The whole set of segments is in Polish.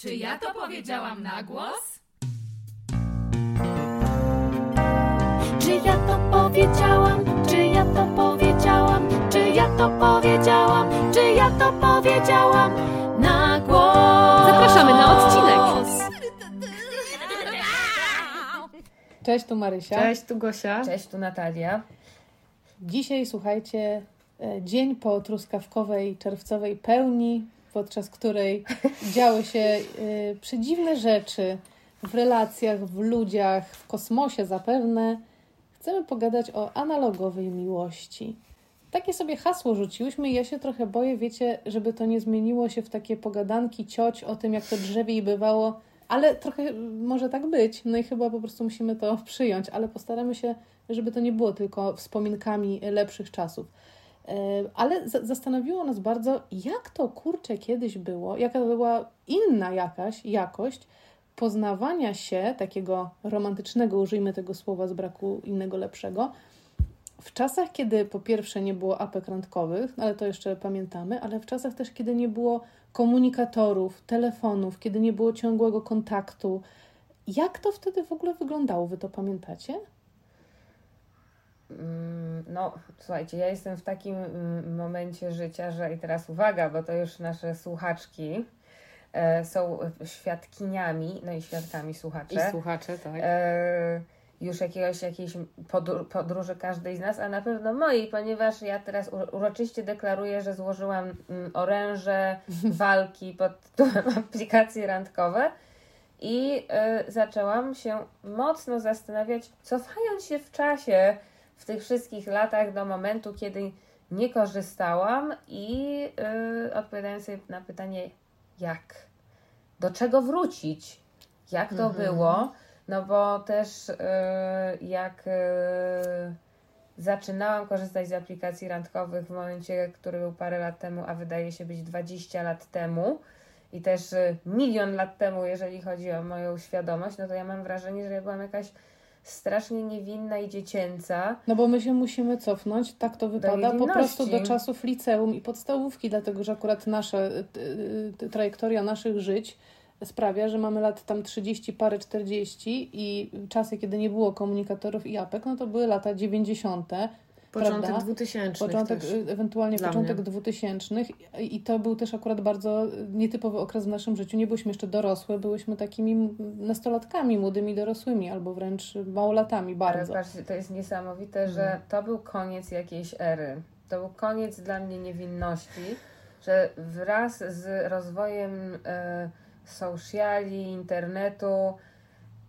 Czy ja to powiedziałam na głos? Czy ja to powiedziałam? Czy ja to powiedziałam? Czy ja to powiedziałam? Czy ja to powiedziałam na głos? Zapraszamy na odcinek. Cześć, tu Marysia. Cześć, tu Gosia. Cześć, tu Natalia. Dzisiaj słuchajcie, e, dzień po truskawkowej, czerwcowej pełni, podczas której działy się e, przedziwne rzeczy w relacjach, w ludziach, w kosmosie zapewne. Chcemy pogadać o analogowej miłości. Takie sobie hasło rzuciłyśmy i ja się trochę boję, wiecie, żeby to nie zmieniło się w takie pogadanki cioć o tym, jak to drzewiej bywało, ale trochę może tak być, no i chyba po prostu musimy to przyjąć, ale postaramy się, żeby to nie było tylko wspominkami lepszych czasów. Ale za- zastanowiło nas bardzo, jak to kurczę kiedyś było, jaka była inna jakaś jakość poznawania się, takiego romantycznego, użyjmy tego słowa z braku innego lepszego, w czasach, kiedy po pierwsze nie było apek randkowych, ale to jeszcze pamiętamy, ale w czasach też, kiedy nie było komunikatorów, telefonów, kiedy nie było ciągłego kontaktu. Jak to wtedy w ogóle wyglądało? Wy to pamiętacie? Mm, No, słuchajcie, ja jestem w takim mm, momencie życia, że i teraz uwaga, bo to już nasze słuchaczki e, są świadkiniami, no i świadkami słuchacze. I słuchacze, tak. e, już jakiegoś, jakiejś podróży każdej z nas, a na pewno mojej, ponieważ ja teraz uro- uroczyście deklaruję, że złożyłam mm, oręże walki pod tytułem aplikacje randkowe i e, zaczęłam się mocno zastanawiać, cofając się w czasie w tych wszystkich latach do momentu, kiedy nie korzystałam i e, odpowiadając sobie na pytanie, jak? Do czego wrócić? Jak to było? No bo też e, jak e, zaczynałam korzystać z aplikacji randkowych w momencie, który był parę lat temu, a wydaje się być 20 lat temu i też e, milion lat temu, jeżeli chodzi o moją świadomość, no to ja mam wrażenie, że ja byłam jakaś strasznie niewinna i dziecięca. No bo my się musimy cofnąć, tak to wypada, po prostu do czasów liceum i podstawówki, dlatego że akurat nasza y, y, trajektoria naszych żyć sprawia, że mamy lat tam 30 parę 40 i czasy, kiedy nie było komunikatorów i apek, no to były lata 90. Początek prawda? 2000 Początek, też. y, ewentualnie dla początek mnie. 2000 i to był też akurat bardzo nietypowy okres w naszym życiu. Nie byliśmy jeszcze dorosłe, byliśmy takimi nastolatkami, młodymi dorosłymi albo wręcz małolatami bardzo. Ale patrzcie, to jest niesamowite, że to był koniec jakiejś ery. To był koniec dla mnie niewinności, że wraz z rozwojem e, sociali, internetu,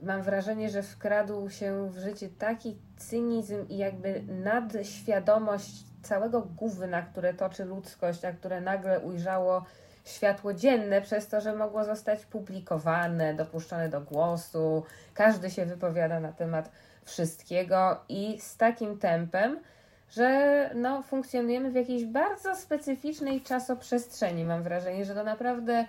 mam wrażenie, że wkradł się w życie taki cynizm i jakby nadświadomość całego gówna, które toczy ludzkość, a które nagle ujrzało światło dzienne przez to, że mogło zostać publikowane, dopuszczone do głosu. Każdy się wypowiada na temat wszystkiego i z takim tempem, że no, funkcjonujemy w jakiejś bardzo specyficznej czasoprzestrzeni. Mam wrażenie, że to naprawdę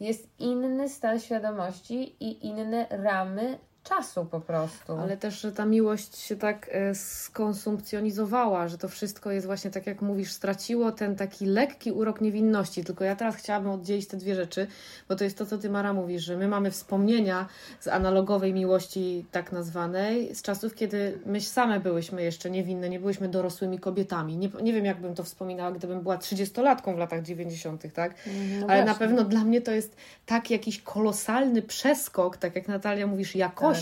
jest inny stan świadomości i inne ramy czasu po prostu. Ale też, że ta miłość się tak e, skonsumpcjonizowała, że to wszystko jest właśnie tak jak mówisz, straciło ten taki lekki urok niewinności. Tylko ja teraz chciałabym oddzielić te dwie rzeczy, bo to jest to, co ty Mara mówisz, że my mamy wspomnienia z analogowej miłości tak nazwanej, z czasów, kiedy my same byłyśmy jeszcze niewinne, nie byłyśmy dorosłymi kobietami. Nie, nie wiem, jakbym to wspominała, gdybym była 30-latką w latach 90., tak? No Ale na właśnie. pewno dla mnie to jest tak jakiś kolosalny przeskok, tak jak Natalia mówisz, jakości.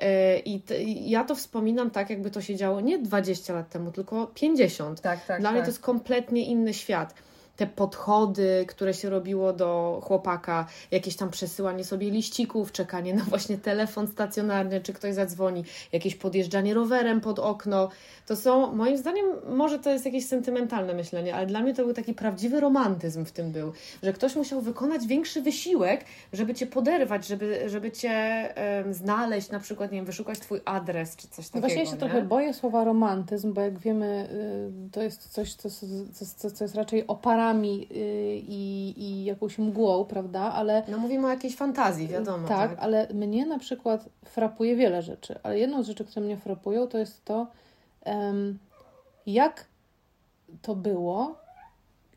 E, I t- ja to wspominam tak, jakby to się działo nie 20 lat temu, tylko 50. tak, tak. Dla mnie tak. to jest kompletnie inny świat. Te podchody, które się robiło do chłopaka, jakieś tam przesyłanie sobie liścików, czekanie na właśnie telefon stacjonarny, czy ktoś zadzwoni, jakieś podjeżdżanie rowerem pod okno. To są, moim zdaniem, może to jest jakieś sentymentalne myślenie, ale dla mnie to był taki prawdziwy romantyzm w tym był, że ktoś musiał wykonać większy wysiłek, żeby cię poderwać, żeby, żeby cię em, znaleźć, na przykład, nie wiem, wyszukać twój adres, czy coś No takiego. właśnie ja się nie? trochę boję słowa romantyzm, bo jak wiemy, y, to jest coś, co, co, co, co jest raczej oparami y, i, i jakąś mgłą, prawda? Ale No mówimy o jakiejś fantazji, wiadomo. tak, ale mnie na przykład frapuje wiele rzeczy, ale jedną z rzeczy, które mnie frapują, to jest to, jak to było,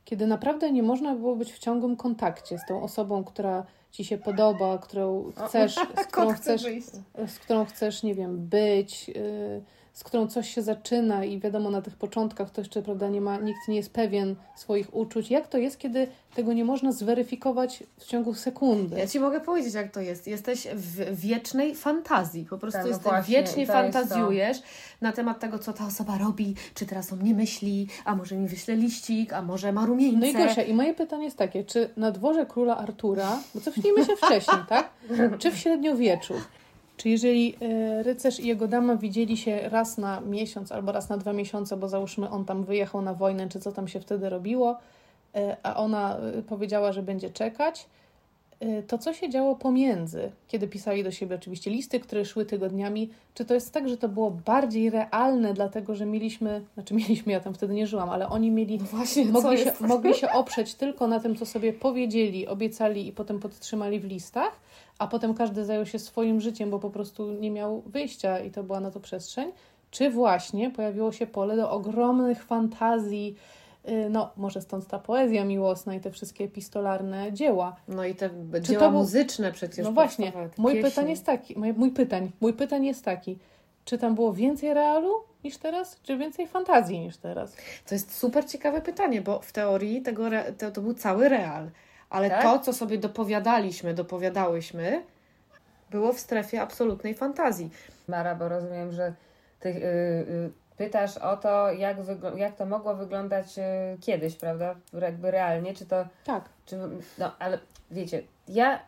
kiedy naprawdę nie można było być w ciągłym kontakcie z tą osobą, która ci się podoba, którą chcesz, z którą chcesz, z którą chcesz, nie wiem, być, yy, z którą coś się zaczyna i wiadomo, na tych początkach to jeszcze, prawda, nie ma, nikt nie jest pewien swoich uczuć. Jak to jest, kiedy tego nie można zweryfikować w ciągu sekundy? Ja Ci mogę powiedzieć, jak to jest. Jesteś w wiecznej fantazji. Po prostu Tak, no jesteś, właśnie, wiecznie fantazjujesz na temat tego, co ta osoba robi, czy teraz o mnie myśli, a może mi wyśle liścik, a może ma rumieńce. No i Gosia, i moje pytanie jest takie, czy na dworze króla Artura, bo cofnijmy się wcześniej, tak? Czy w średniowieczu? Czy jeżeli e, rycerz i jego dama widzieli się raz na miesiąc albo raz na dwa miesiące, bo załóżmy on tam wyjechał na wojnę, czy co tam się wtedy robiło, e, a ona e, powiedziała, że będzie czekać, to co się działo pomiędzy, kiedy pisali do siebie oczywiście listy, które szły tygodniami? Czy to jest tak, że to było bardziej realne, dlatego że mieliśmy, znaczy mieliśmy, ja tam wtedy nie żyłam, ale oni mieli Właśnie, co mogli się, mogli się oprzeć tylko na tym, co sobie powiedzieli, obiecali i potem podtrzymali w listach, a potem każdy zajął się swoim życiem, bo po prostu nie miał wyjścia i to była na to przestrzeń. Czy właśnie pojawiło się pole do ogromnych fantazji, y, no może stąd ta poezja miłosna i te wszystkie epistolarne dzieła. No i te Czy dzieła to był- muzyczne przecież. No właśnie, pieśni. pytanie jest taki, moje, mój pytań, mój pytań jest taki, czy tam było więcej realu niż teraz, czy więcej fantazji niż teraz? To jest super ciekawe pytanie, bo w teorii tego re, to, to był cały real. Ale Tak? to, co sobie dopowiadaliśmy, dopowiadałyśmy, było w strefie absolutnej fantazji. Mara, bo rozumiem, że ty y, y, pytasz o to, jak, jak to mogło wyglądać y, kiedyś, prawda? Jakby realnie, czy to Tak. Czy, no, ale wiecie, ja y,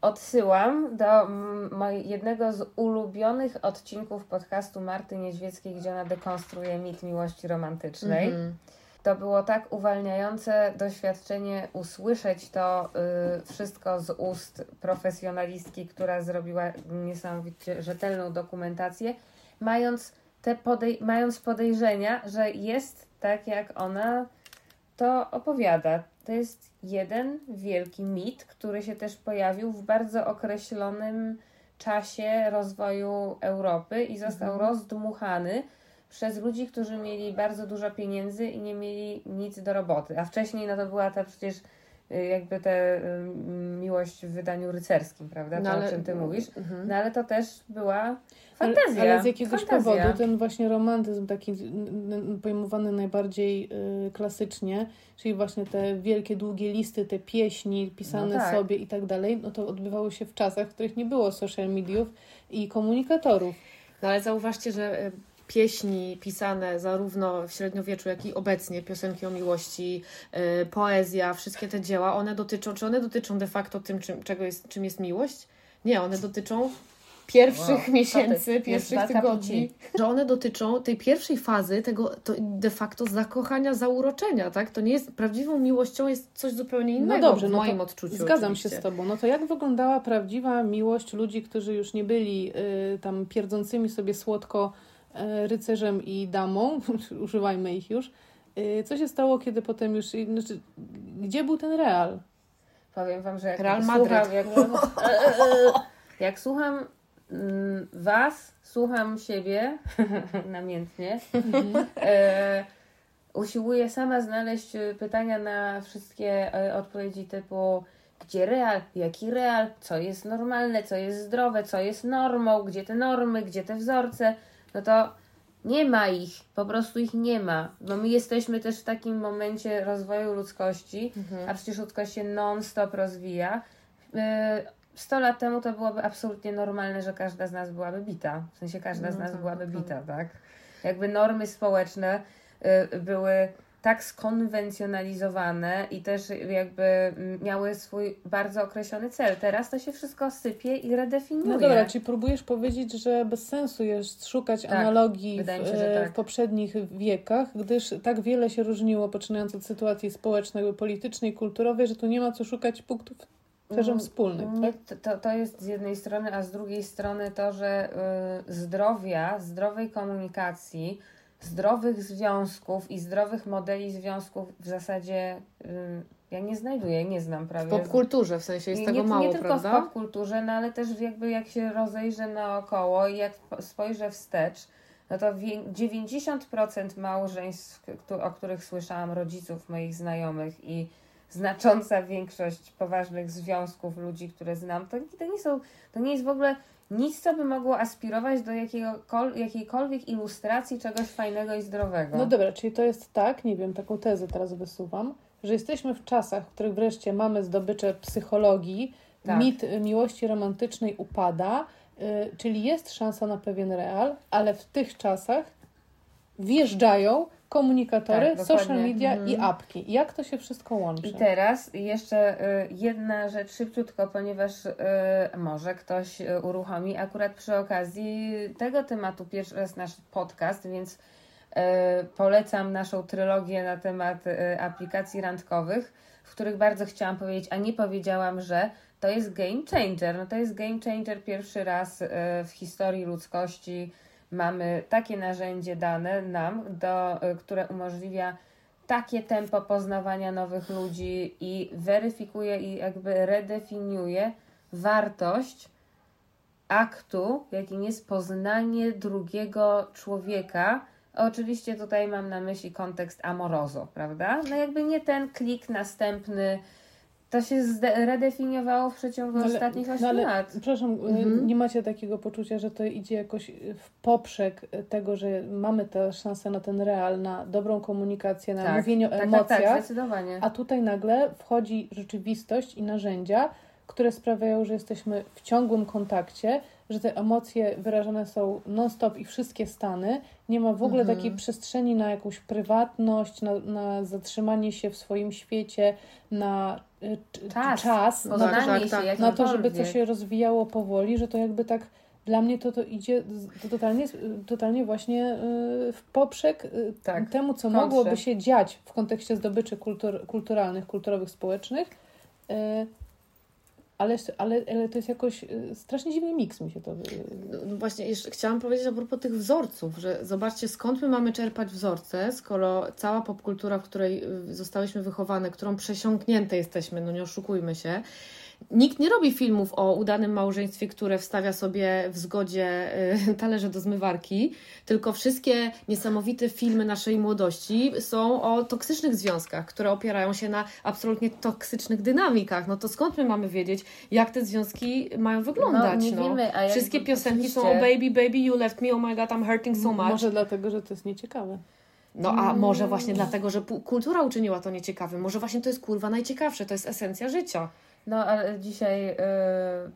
odsyłam do moj, jednego z ulubionych odcinków podcastu Marty Niedźwieckiej, gdzie ona dekonstruuje mit miłości romantycznej. Mhm. To było tak uwalniające doświadczenie usłyszeć to y, wszystko z ust profesjonalistki, która zrobiła niesamowicie rzetelną dokumentację, mając, te podej- mając podejrzenia, że jest tak, jak ona to opowiada. To jest jeden wielki mit, który się też pojawił w bardzo określonym czasie rozwoju Europy i został rozdmuchany przez ludzi, którzy mieli bardzo dużo pieniędzy i nie mieli nic do roboty. A wcześniej no to była ta przecież jakby tę miłość w wydaniu rycerskim, prawda? To, No ale- o czym ty mówisz. Mhm. No ale to też była Ale, fantazja. ale z jakiegoś fantazja. powodu ten właśnie romantyzm taki pojmowany najbardziej y, klasycznie, czyli właśnie te wielkie, długie listy, te pieśni pisane No tak. sobie i tak dalej, no to odbywało się w czasach, w których nie było social mediów i komunikatorów. No ale zauważcie, że e, pieśni pisane zarówno w średniowieczu, jak i obecnie, piosenki o miłości, e, poezja, wszystkie te dzieła, one dotyczą, czy one dotyczą de facto tym, czym, czego jest, czym jest miłość? Nie, one dotyczą pierwszych Wow, miesięcy, pierwszych tygodni. Że one dotyczą tej pierwszej fazy, tego to de facto zakochania, zauroczenia, tak? To nie jest, prawdziwą miłością jest coś zupełnie innego No dobrze, w no moim to odczuciu Zgadzam oczywiście. się z Tobą. No to jak wyglądała prawdziwa miłość ludzi, którzy już nie byli y, tam pierdzącymi sobie słodko y, rycerzem i damą, używajmy ich już. Y, co się stało, kiedy potem już, znaczy, gdzie był ten real? Powiem wam, że jak Real słucham, Madryt. jak, jak słucham mm, was, słucham siebie namiętnie, e, usiłuję sama znaleźć e, pytania na wszystkie e, odpowiedzi typu gdzie real, jaki real, co jest normalne, co jest zdrowe, co jest normą, gdzie te normy, gdzie te wzorce, no to nie ma ich, po prostu ich nie ma, bo my jesteśmy też w takim momencie rozwoju ludzkości, a przecież ludzkość się non-stop rozwija. Yy, 100 lat temu to byłoby absolutnie normalne, że każda z nas byłaby bita. W sensie każda z No nas tak, byłaby tak. bita, tak? Jakby normy społeczne yy, były tak skonwencjonalizowane i też jakby mm, miały swój bardzo określony cel. Teraz to się wszystko sypie i redefiniuje. No dobra, czyli próbujesz powiedzieć, że bez sensu jest szukać Tak, analogii w, się, e, tak. w poprzednich wiekach, gdyż tak wiele się różniło, poczynając od sytuacji społecznej, politycznej, kulturowej, że tu nie ma co szukać punktów też wspólnych, Nie, tak? to, to jest z jednej strony, a z drugiej strony to, że y, zdrowia, zdrowej komunikacji, zdrowych związków i zdrowych modeli związków w zasadzie y, ja nie znajduję, nie znam W prawie. popkulturze w sensie jest nie, tego nie, mało, nie tylko prawda? w popkulturze, no ale też jakby jak się rozejrzę naokoło i jak po- spojrzę wstecz, no to wie- 90% małżeństw, o których słyszałam rodziców moich znajomych i znacząca większość poważnych związków ludzi, które znam, to, to nie są, to nie jest w ogóle nic, co by mogło aspirować do jakiejkolwiek ilustracji czegoś fajnego i zdrowego. No dobra, czyli to jest tak, nie wiem, taką tezę teraz wysuwam, że jesteśmy w czasach, w których wreszcie mamy zdobycze psychologii, tak. mit miłości romantycznej upada, yy, czyli jest szansa na pewien real, ale w tych czasach wjeżdżają komunikatory, tak, social media mhm. i apki. Jak to się wszystko łączy? I teraz jeszcze y, jedna rzecz szybciutko, ponieważ y, może ktoś y, uruchomi akurat przy okazji tego tematu pierwszy raz nasz podcast, więc polecam naszą trylogię na temat aplikacji randkowych, w których bardzo chciałam powiedzieć, a nie powiedziałam, że to jest game changer. No to jest game changer pierwszy raz w historii ludzkości mamy takie narzędzie dane nam, do, y, które umożliwia takie tempo poznawania nowych ludzi i weryfikuje i jakby redefiniuje wartość aktu, jakim jest poznanie drugiego człowieka. Oczywiście tutaj mam na myśli kontekst amorozo, prawda? No jakby nie ten klik następny, to się redefiniowało w przeciągu no ale, ostatnich 8 no ale, lat. Przepraszam, y, mhm. nie macie takiego poczucia, że to idzie jakoś w poprzek tego, że mamy tę szansę na ten real, na dobrą komunikację, na tak, mówienie o tak, emocjach. Tak, tak, zdecydowanie. A tutaj nagle wchodzi rzeczywistość i narzędzia, które sprawiają, że jesteśmy w ciągłym kontakcie, że te emocje wyrażane są non-stop i wszystkie stany. Nie ma w ogóle mhm. takiej przestrzeni na jakąś prywatność, na, na zatrzymanie się w swoim świecie, na y, czas, czas na, to, tak, tak, na to, żeby to się rozwijało powoli, że to jakby tak dla mnie to, to idzie to totalnie, totalnie właśnie y, w poprzek y, tak, temu, co mogłoby się dziać w kontekście zdobyczy kultur, kulturalnych, kulturowych, społecznych ale, ale, ale to jest jakoś y, strasznie dziwny miks mi się to... No właśnie, jeszcze chciałam powiedzieć a propos tych wzorców, że zobaczcie skąd my mamy czerpać wzorce, skoro cała popkultura, w której y, zostałyśmy wychowane, którą przesiąknięte jesteśmy, no nie oszukujmy się, Nikt nie robi filmów o udanym małżeństwie, które wstawia sobie w zgodzie y, talerze do zmywarki, tylko wszystkie niesamowite filmy naszej młodości są o toksycznych związkach, które opierają się na absolutnie toksycznych dynamikach. No to skąd my mamy wiedzieć, jak te związki mają wyglądać? No, nie no? wiemy, a Wszystkie piosenki są o baby, baby, you left me, oh my god, I'm hurting so much. Może dlatego, że to jest nieciekawe. No a może właśnie dlatego, że kultura uczyniła to nieciekawym. Może właśnie to jest kurwa najciekawsze, to jest esencja życia. No, ale dzisiaj y,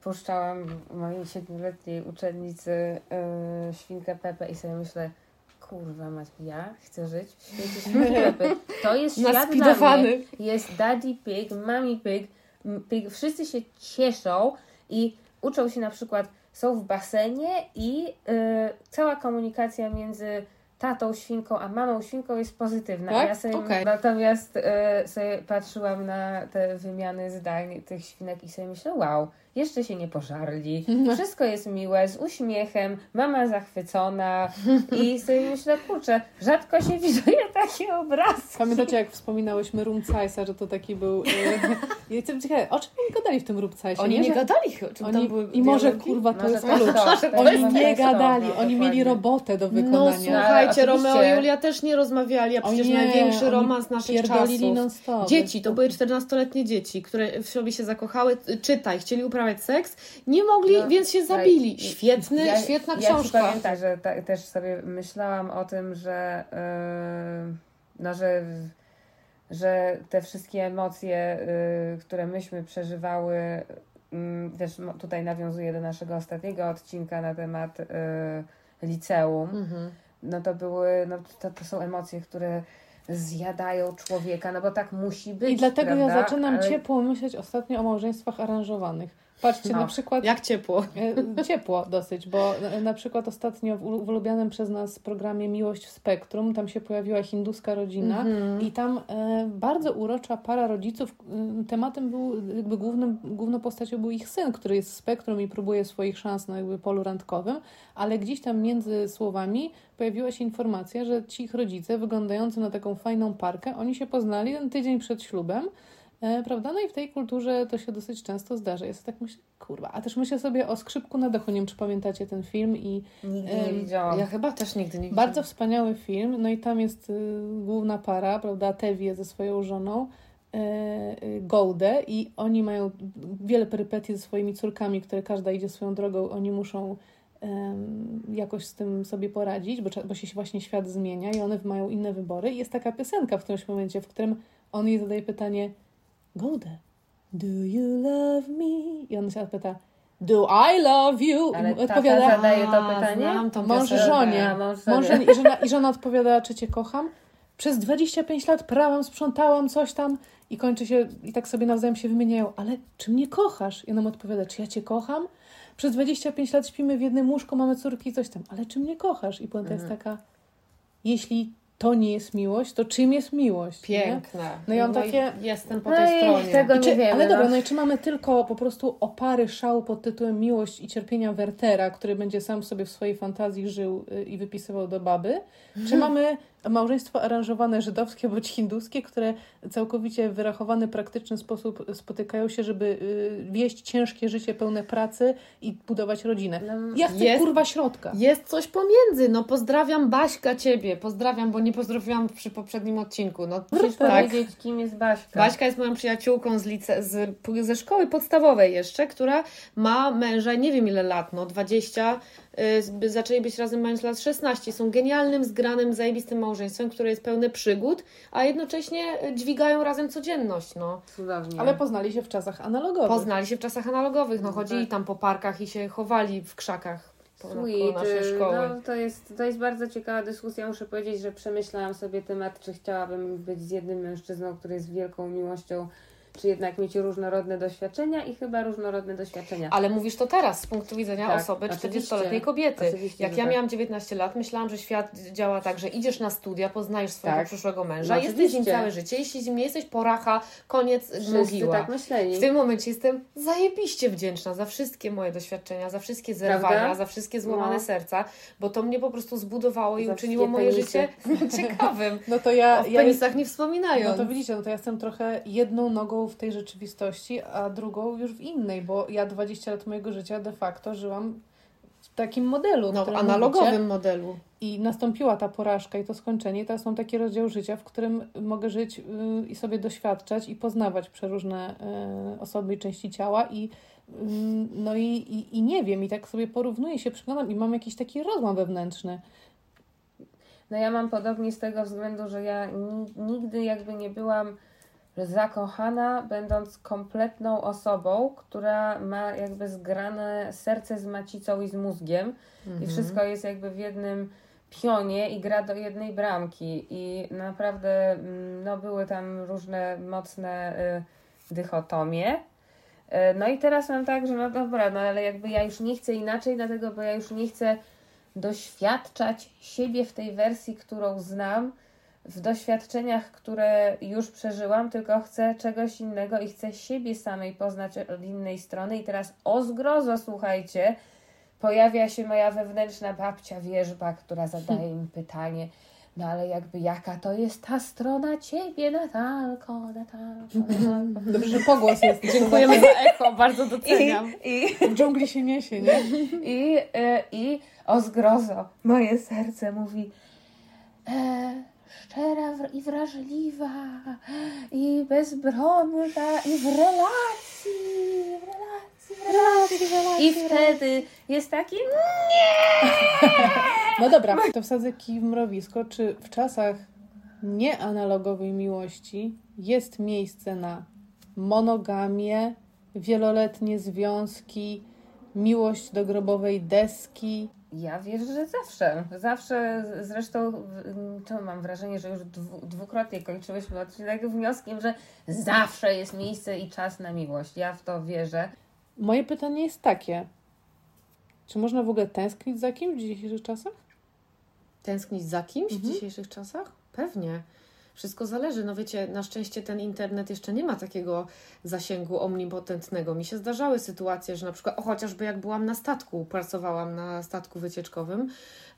puszczałam mojej siedmioletniej uczennicy y, świnkę Pepe i sobie myślę, kurwa mać, ja chcę żyć w świecie świnki Pepy. To jest świat dla mnie. Jest daddy pig, mommy pig, pig. Wszyscy się cieszą i uczą się na przykład, są w basenie i y, cała komunikacja między tatą świnką, a mamą świnką jest pozytywna. Tak? Ja sobie, okay. Natomiast y, sobie patrzyłam na te wymiany zdań tych świnek i sobie myślę, wow, jeszcze się nie pożarli, wszystko jest miłe, z uśmiechem, mama zachwycona i sobie myślę, kurczę, rzadko się widuje takie obrazy. Pamiętacie, jak wspominałyśmy Rumcajsa, że to taki był... Yy, jestem ciekawa, o czym oni gadali w tym Rumcajsie? Oni nie, nie gadali, czym oni, były I może, kurwa, to jest klucz. Oni nie gadali, oni mieli robotę do wykonania. No słuchajcie, Romeo i Julia też nie rozmawiali, a przecież nie, największy romans naszych czasów. Dzieci, to były 14-letnie dzieci, które w sobie się zakochały, czytaj, chcieli uprawiać uprawiać seks, nie mogli, no, więc się zabili. Świetny, ja, świetna książka. Ja pamiętam, że ta, też sobie myślałam o tym, że yy, no, że że te wszystkie emocje, yy, które myśmy przeżywały, yy, też tutaj nawiązuję do naszego ostatniego odcinka na temat yy, liceum, mhm. no to były, no to, to są emocje, które zjadają człowieka, no bo tak musi być. I dlatego prawda? ja zaczynam Ale... ciepło myśleć ostatnio o małżeństwach aranżowanych Patrzcie, no. na przykład. Jak ciepło? E, ciepło dosyć, bo na przykład ostatnio w ulubianym przez nas programie Miłość w Spektrum, tam się pojawiła hinduska rodzina mm -hmm. i tam e, bardzo urocza para rodziców. E, tematem był, jakby głównym, główną postacią był ich syn, który jest w spektrum i próbuje swoich szans na jakby polu randkowym, ale gdzieś tam między słowami pojawiła się informacja, że ci ich rodzice, wyglądający na taką fajną parkę, oni się poznali ten tydzień przed ślubem. E, prawda? No i w tej kulturze to się dosyć często zdarza. Jest tak myślę, kurwa. A też myślę sobie o Skrzypku na dachu. Nie wiem, czy pamiętacie ten film. i Nigdy nie widziałam. Ja chyba też nigdy nie widziałam. Bardzo wspaniały film. No i tam jest y, główna para, prawda? Tewie ze swoją żoną. e, Goldę i oni mają wiele perypetii ze swoimi córkami, które każda idzie swoją drogą, oni muszą jakoś z tym sobie poradzić, bo, bo się właśnie świat zmienia i one mają inne wybory. I jest taka piosenka w którymś momencie, w którym on jej zadaje pytanie Goldę, do you love me? I on się pyta Do I love you? Ale I tata odpowiada zadaje to pytanie? Mąż żonie. Mąż żonie. I, żona, I żona odpowiada, czy cię kocham? Przez 25 lat prałam, sprzątałam coś tam i kończy się, i tak sobie nawzajem się wymieniają, ale czy mnie kochasz? I ona mu odpowiada, czy ja cię kocham? Przez 25 lat śpimy w jednym łóżku, mamy córki i coś tam, ale czy mnie kochasz? I puenta jest taka, jeśli to nie jest miłość, to czym jest miłość? nie? Piękne. No i mam takie- Jestem po No tej i stronie. tego I nie czy, wiemy. ale dobra, no. no i czy mamy tylko po prostu opary szału pod tytułem Miłość i cierpienia Wertera, który będzie sam sobie w swojej fantazji żył y, i wypisywał do baby? Czy mamy małżeństwo aranżowane żydowskie bądź hinduskie, które całkowicie w wyrachowany, praktyczny sposób spotykają się, żeby y, wieść ciężkie życie pełne pracy i budować rodzinę? No, Ja chcę Jest- kurwa środka. Jest coś pomiędzy. No pozdrawiam Baśka ciebie. Pozdrawiam, bo nie pozdrowiłam przy poprzednim odcinku. No Musisz tak. powiedzieć, kim jest Baśka. Baśka jest moją przyjaciółką z, lice, z, ze szkoły podstawowej jeszcze, która ma męża nie wiem ile lat, no 20, y, zaczęli być razem mając lat 16. Są genialnym, zgranym, zajebistym małżeństwem, które jest pełne przygód, a jednocześnie y, dźwigają razem codzienność, no. Cudownie. Ale poznali się w czasach analogowych. Poznali się w czasach analogowych, no No chodzili tak. tam po parkach i się chowali w krzakach po, Sweet. naszej y, szkoły. No, to, jest, to jest bardzo ciekawa dyskusja. Muszę powiedzieć, że przemyślałam sobie temat, czy chciałabym być z jednym mężczyzną, który jest wielką miłością, czy jednak mieć różnorodne doświadczenia i chyba różnorodne doświadczenia. Ale mówisz to teraz z punktu widzenia Tak, osoby oczywiście. 40-letniej kobiety. Oczywiście, Jak ja tak. miałam 19 lat, myślałam, że świat działa tak, że idziesz na studia, poznajesz swojego Tak. przyszłego męża, No jesteś z nim oczywiście. całe życie, jeśli z nim nie jesteś, poracha, koniec Wszyscy mogiła. tak myśleli. W tym momencie jestem zajebiście wdzięczna za wszystkie moje doświadczenia, za wszystkie zerwania, Prawda? za wszystkie złamane No. serca, bo to mnie po prostu zbudowało i Za uczyniło moje penisy. życie ciekawym. No to ja, O ja penisach nie No wspominając. to widzicie, no to ja jestem trochę jedną nogą w tej rzeczywistości, a drugą już w innej, bo ja 20 lat mojego życia de facto żyłam w takim modelu. No, w analogowym mówicie. modelu. I nastąpiła ta porażka i to skończenie. I teraz mam taki rozdział życia, w którym mogę żyć y, i sobie doświadczać i poznawać przeróżne y, osoby i części ciała i y, no i, i, i nie wiem, i tak sobie porównuję się, przyglądam i mam jakiś taki rozłam wewnętrzny. No ja mam podobnie z tego względu, że ja ni- nigdy jakby nie byłam zakochana, będąc kompletną osobą, która ma jakby zgrane serce z macicą i z mózgiem. I wszystko jest jakby w jednym pionie i gra do jednej bramki. I naprawdę mm, no, były tam różne mocne y, dychotomie. Y, No i teraz mam tak, że no dobra, no ale jakby ja już nie chcę inaczej, dlatego bo ja już nie chcę doświadczać siebie w tej wersji, którą znam, w doświadczeniach, które już przeżyłam, tylko chcę czegoś innego i chcę siebie samej poznać od innej strony. I teraz o zgrozo, słuchajcie, pojawia się moja wewnętrzna babcia wierzba, która zadaje mi pytanie. No ale jakby jaka to jest ta strona ciebie, Natalko, Natalko, Natalko. Dobrze, że pogłos jest. Dziękujemy za echo, bardzo doceniam. I, W dżungli się niesie, nie? i, e, i o zgrozo, moje serce mówi e, szczera i wrażliwa i bezbronna i w relacji, w relacji, w relacji. I wtedy jest taki No dobra, to wsadzę kij w mrowisko. Czy w czasach nieanalogowej miłości jest miejsce na monogamię, wieloletnie związki, miłość do grobowej deski? Ja wierzę, że zawsze. Zawsze, zresztą w- to mam wrażenie, że już dwu, dwukrotnie kończyłyśmy odcinek wnioskiem, że zawsze jest miejsce i czas na miłość. Ja w to wierzę. Moje pytanie jest takie. Czy można w ogóle tęsknić za kimś w dzisiejszych czasach? Tęsknić za kimś Mhm. w dzisiejszych czasach? Pewnie. Wszystko zależy. No wiecie, na szczęście ten internet jeszcze nie ma takiego zasięgu omnipotentnego. Mi się zdarzały sytuacje, że na przykład, o chociażby jak byłam na statku, pracowałam na statku wycieczkowym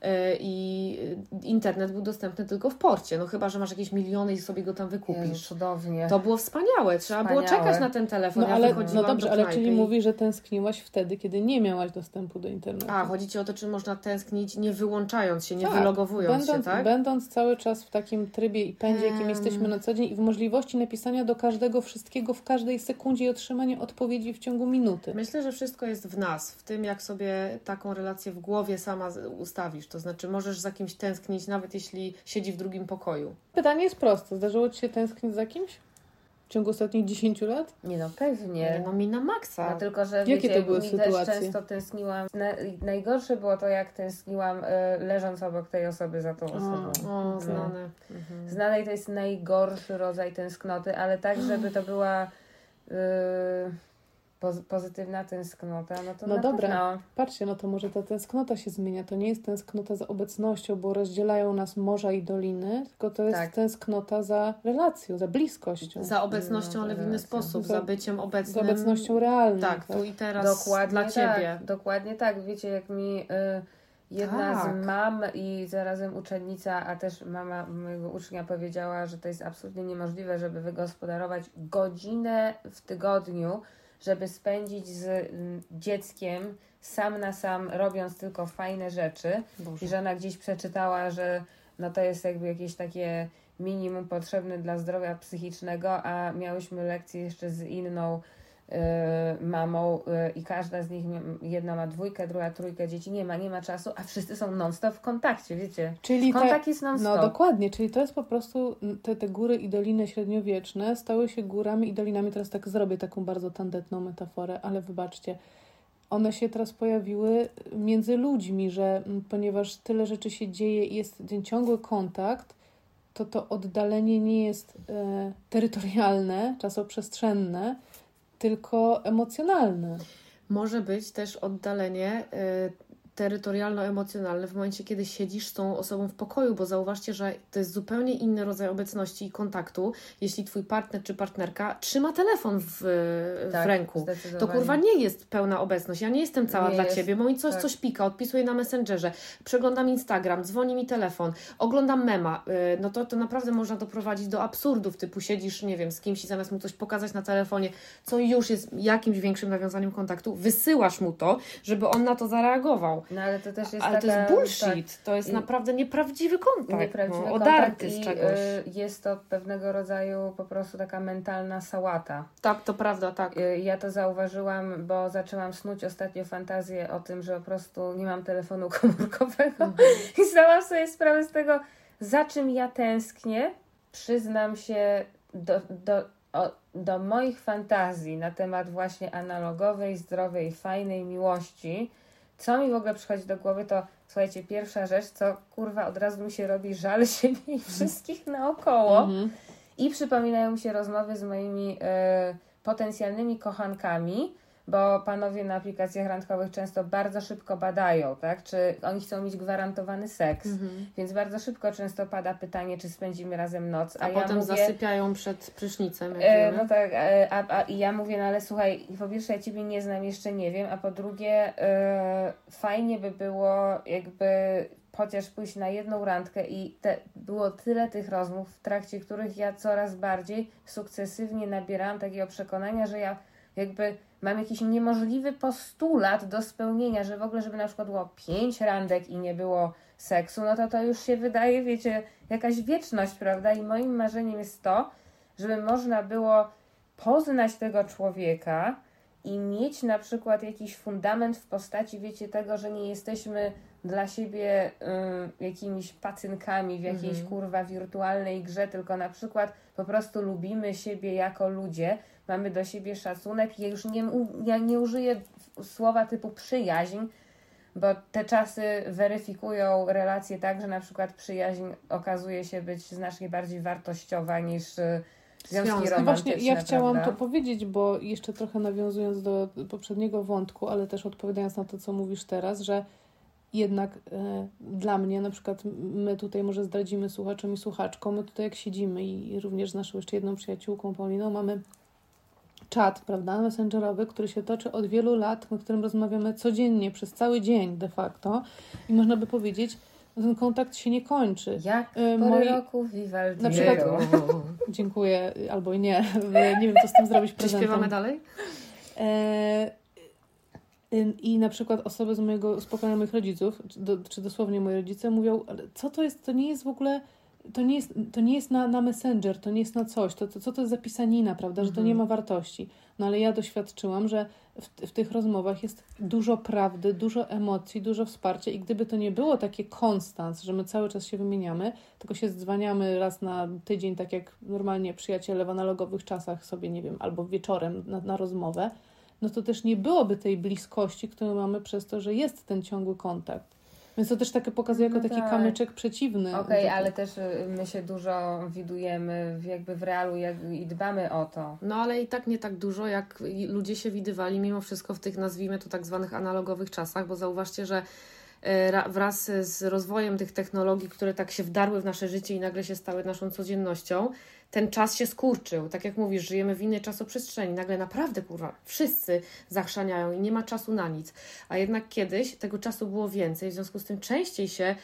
yy, i yy, internet był dostępny tylko w porcie. No chyba, że masz jakieś miliony i sobie go tam Jezu, wykupisz. cudownie. To było wspaniałe. Trzeba było Wspaniałe. czekać na ten telefon. No ja ale no dobrze, do ale czyli i- mówi, że tęskniłaś wtedy, kiedy nie miałaś dostępu do internetu. A, chodzi Ci o to, czy można tęsknić nie wyłączając się, nie Tak, wylogowując będąc, się, tak? Będąc cały czas w takim trybie i pędzie jakim jesteśmy na co dzień i w możliwości napisania do każdego wszystkiego w każdej sekundzie i otrzymania odpowiedzi w ciągu minuty. Myślę, że wszystko jest w nas, w tym jak sobie taką relację w głowie sama ustawisz. To znaczy, możesz za kimś tęsknić, nawet jeśli siedzi w drugim pokoju. Pytanie jest proste. Zdarzyło Ci się tęsknić za kimś? W ciągu ostatnich 10 lat? Nie no, pewnie. No mi na maksa. No tylko, że Jakie wiecie, to były mi sytuacje? też często tęskniłam. Na, najgorsze było to, jak tęskniłam y, leżąc obok tej osoby za tą osobą. O, No. znane. Mhm. Znane i to jest najgorszy rodzaj tęsknoty, ale tak, żeby to była y, poz, pozytywna tęsknota, no to No na dobra. pewno. Patrzcie, no to może ta tęsknota się zmienia. To nie jest tęsknota za obecnością, bo rozdzielają nas morza i doliny, tylko to jest Tak. tęsknota za relacją, za bliskością, za, Za obecnością, No, ale w inny sposób, Za- za byciem obecnym. obecnością realną. Tak, tu i teraz Dokładnie dla tak, Ciebie. Dokładnie tak. Wiecie, jak mi y, jedna Tak. z mam i zarazem uczennica, a też mama mojego ucznia powiedziała, że to jest absolutnie niemożliwe, żeby wygospodarować godzinę w tygodniu, żeby spędzić z mm, dzieckiem sam na sam, robiąc tylko fajne rzeczy. Boże. I że ona gdzieś przeczytała, że no to jest jakby jakieś takie minimum potrzebne dla zdrowia psychicznego, a miałyśmy lekcję jeszcze z inną mamą e, i każda z nich, jedna ma dwójkę, druga trójkę dzieci, nie ma, nie ma czasu, a wszyscy są non-stop w kontakcie, wiecie. Czyli te, Kontakt jest non-stop. no dokładnie, czyli to jest po prostu mm, te, te góry i doliny średniowieczne stały się górami i dolinami. Teraz tak zrobię taką bardzo tandetną metaforę, ale wybaczcie. One się teraz pojawiły między ludźmi, że mm, ponieważ tyle rzeczy się dzieje i jest ten ciągły kontakt, to to oddalenie nie jest e, terytorialne, czasoprzestrzenne, tylko emocjonalne. Może być też oddalenie y, terytorialno-emocjonalne w momencie, kiedy siedzisz z tą osobą w pokoju, bo zauważcie, że to jest zupełnie inny rodzaj obecności i kontaktu, jeśli twój partner czy partnerka trzyma telefon w, w Tak, ręku. To kurwa nie jest pełna obecność. Ja nie jestem cała Nie dla jest, ciebie, bo mi coś, tak. coś pika, odpisuję na Messengerze, przeglądam Instagram, dzwoni mi telefon, oglądam mema. y, No to, to naprawdę można doprowadzić do absurdów, typu siedzisz, nie wiem, z kimś i zamiast mu coś pokazać na telefonie, co już jest jakimś większym nawiązaniem kontaktu, wysyłasz mu to, żeby on na to zareagował. No ale to też jest Ale to jest taka- bullshit, to jest naprawdę nieprawdziwy kontakt, nieprawdziwy no, kontakt odarty z i, czegoś. y, jest to pewnego rodzaju po prostu taka mentalna sałata. tak, to prawda, tak. Y, Ja to zauważyłam, bo zaczęłam snuć ostatnio fantazję o tym, że po prostu nie mam telefonu komórkowego i zdałam sobie sprawę z tego, za czym ja tęsknię. Przyznam się do, do, o, do moich fantazji na temat właśnie analogowej, zdrowej, fajnej miłości. Co mi w ogóle przychodzi do głowy, to słuchajcie, pierwsza rzecz, co kurwa od razu mi się robi żal siebie i wszystkich naokoło. Mhm. I przypominają mi się rozmowy z moimi e, potencjalnymi kochankami, bo panowie na aplikacjach randkowych często bardzo szybko badają, tak? Czy oni chcą mieć gwarantowany seks. Mhm. Więc bardzo szybko często pada pytanie, czy spędzimy razem noc. A, ja potem mówię, zasypiają przed prysznicem, E, no tak, e, a, a i ja mówię, no ale słuchaj, po pierwsze ja Ciebie nie znam, jeszcze nie wiem, a po drugie e, fajnie by było jakby chociaż pójść na jedną randkę i te, było tyle tych rozmów, w trakcie których ja coraz bardziej sukcesywnie nabierałam takiego przekonania, że ja jakby mam jakiś niemożliwy postulat do spełnienia, że w ogóle, żeby na przykład było pięć randek i nie było seksu, no to to już się wydaje, wiecie, jakaś wieczność, prawda? I moim marzeniem jest to, żeby można było poznać tego człowieka i mieć na przykład jakiś fundament w postaci, wiecie, tego, że nie jesteśmy dla siebie ym, jakimiś pacynkami w jakiejś Mhm. kurwa wirtualnej grze, tylko na przykład po prostu lubimy siebie jako ludzie, mamy do siebie szacunek. Ja już nie, ja nie użyję słowa typu przyjaźń, bo te czasy weryfikują relacje tak, że na przykład przyjaźń okazuje się być znacznie bardziej wartościowa niż y, związki Związek. No romantyczne. właśnie, ja chciałam prawda? to powiedzieć, bo jeszcze trochę nawiązując do poprzedniego wątku, ale też odpowiadając na to, co mówisz teraz, że jednak e, dla mnie, na przykład my tutaj może zdradzimy słuchaczom i słuchaczkom, my tutaj jak siedzimy i również z naszą jeszcze jedną przyjaciółką Pauliną mamy czat, prawda, messengerowy, który się toczy od wielu lat, na którym rozmawiamy codziennie, przez cały dzień de facto i można by powiedzieć, że ten kontakt się nie kończy. Jak E, pory moi- roku Vivaldi. Na przykład- Dziękuję, albo i nie, nie wiem co z tym zrobić Czy prezentem. śpiewamy dalej? E, y, I na przykład osoby z mojego z pokolenia moich rodziców, czy, do, czy dosłownie moi rodzice mówią, ale co to jest, to nie jest w ogóle to nie jest, to nie jest na, na Messenger, to nie jest na coś, to, to co to jest za pisanina, prawda, że to nie ma wartości. No ale ja doświadczyłam, że w, w tych rozmowach jest dużo prawdy, dużo emocji, dużo wsparcia i gdyby to nie było takie konstans, że my cały czas się wymieniamy, tylko się dzwaniamy raz na tydzień, tak jak normalnie przyjaciele w analogowych czasach sobie, nie wiem, albo wieczorem na, na rozmowę, no to też nie byłoby tej bliskości, którą mamy przez to, że jest ten ciągły kontakt. Więc to też takie pokazuje jako No taki tak. kamyczek przeciwny. Okej, Taki- ale też y, my się dużo widujemy w, jakby w realu jak, i dbamy o to. No ale i tak nie tak dużo, jak ludzie się widywali mimo wszystko w tych, nazwijmy to tak zwanych analogowych czasach, bo zauważcie, że ra- wraz z rozwojem tych technologii, które tak się wdarły w nasze życie i nagle się stały naszą codziennością, ten czas się skurczył. Tak jak mówisz, żyjemy w innej czasoprzestrzeni. Nagle naprawdę, kurwa, wszyscy zachrzaniają i nie ma czasu na nic. A jednak kiedyś tego czasu było więcej, w związku z tym częściej się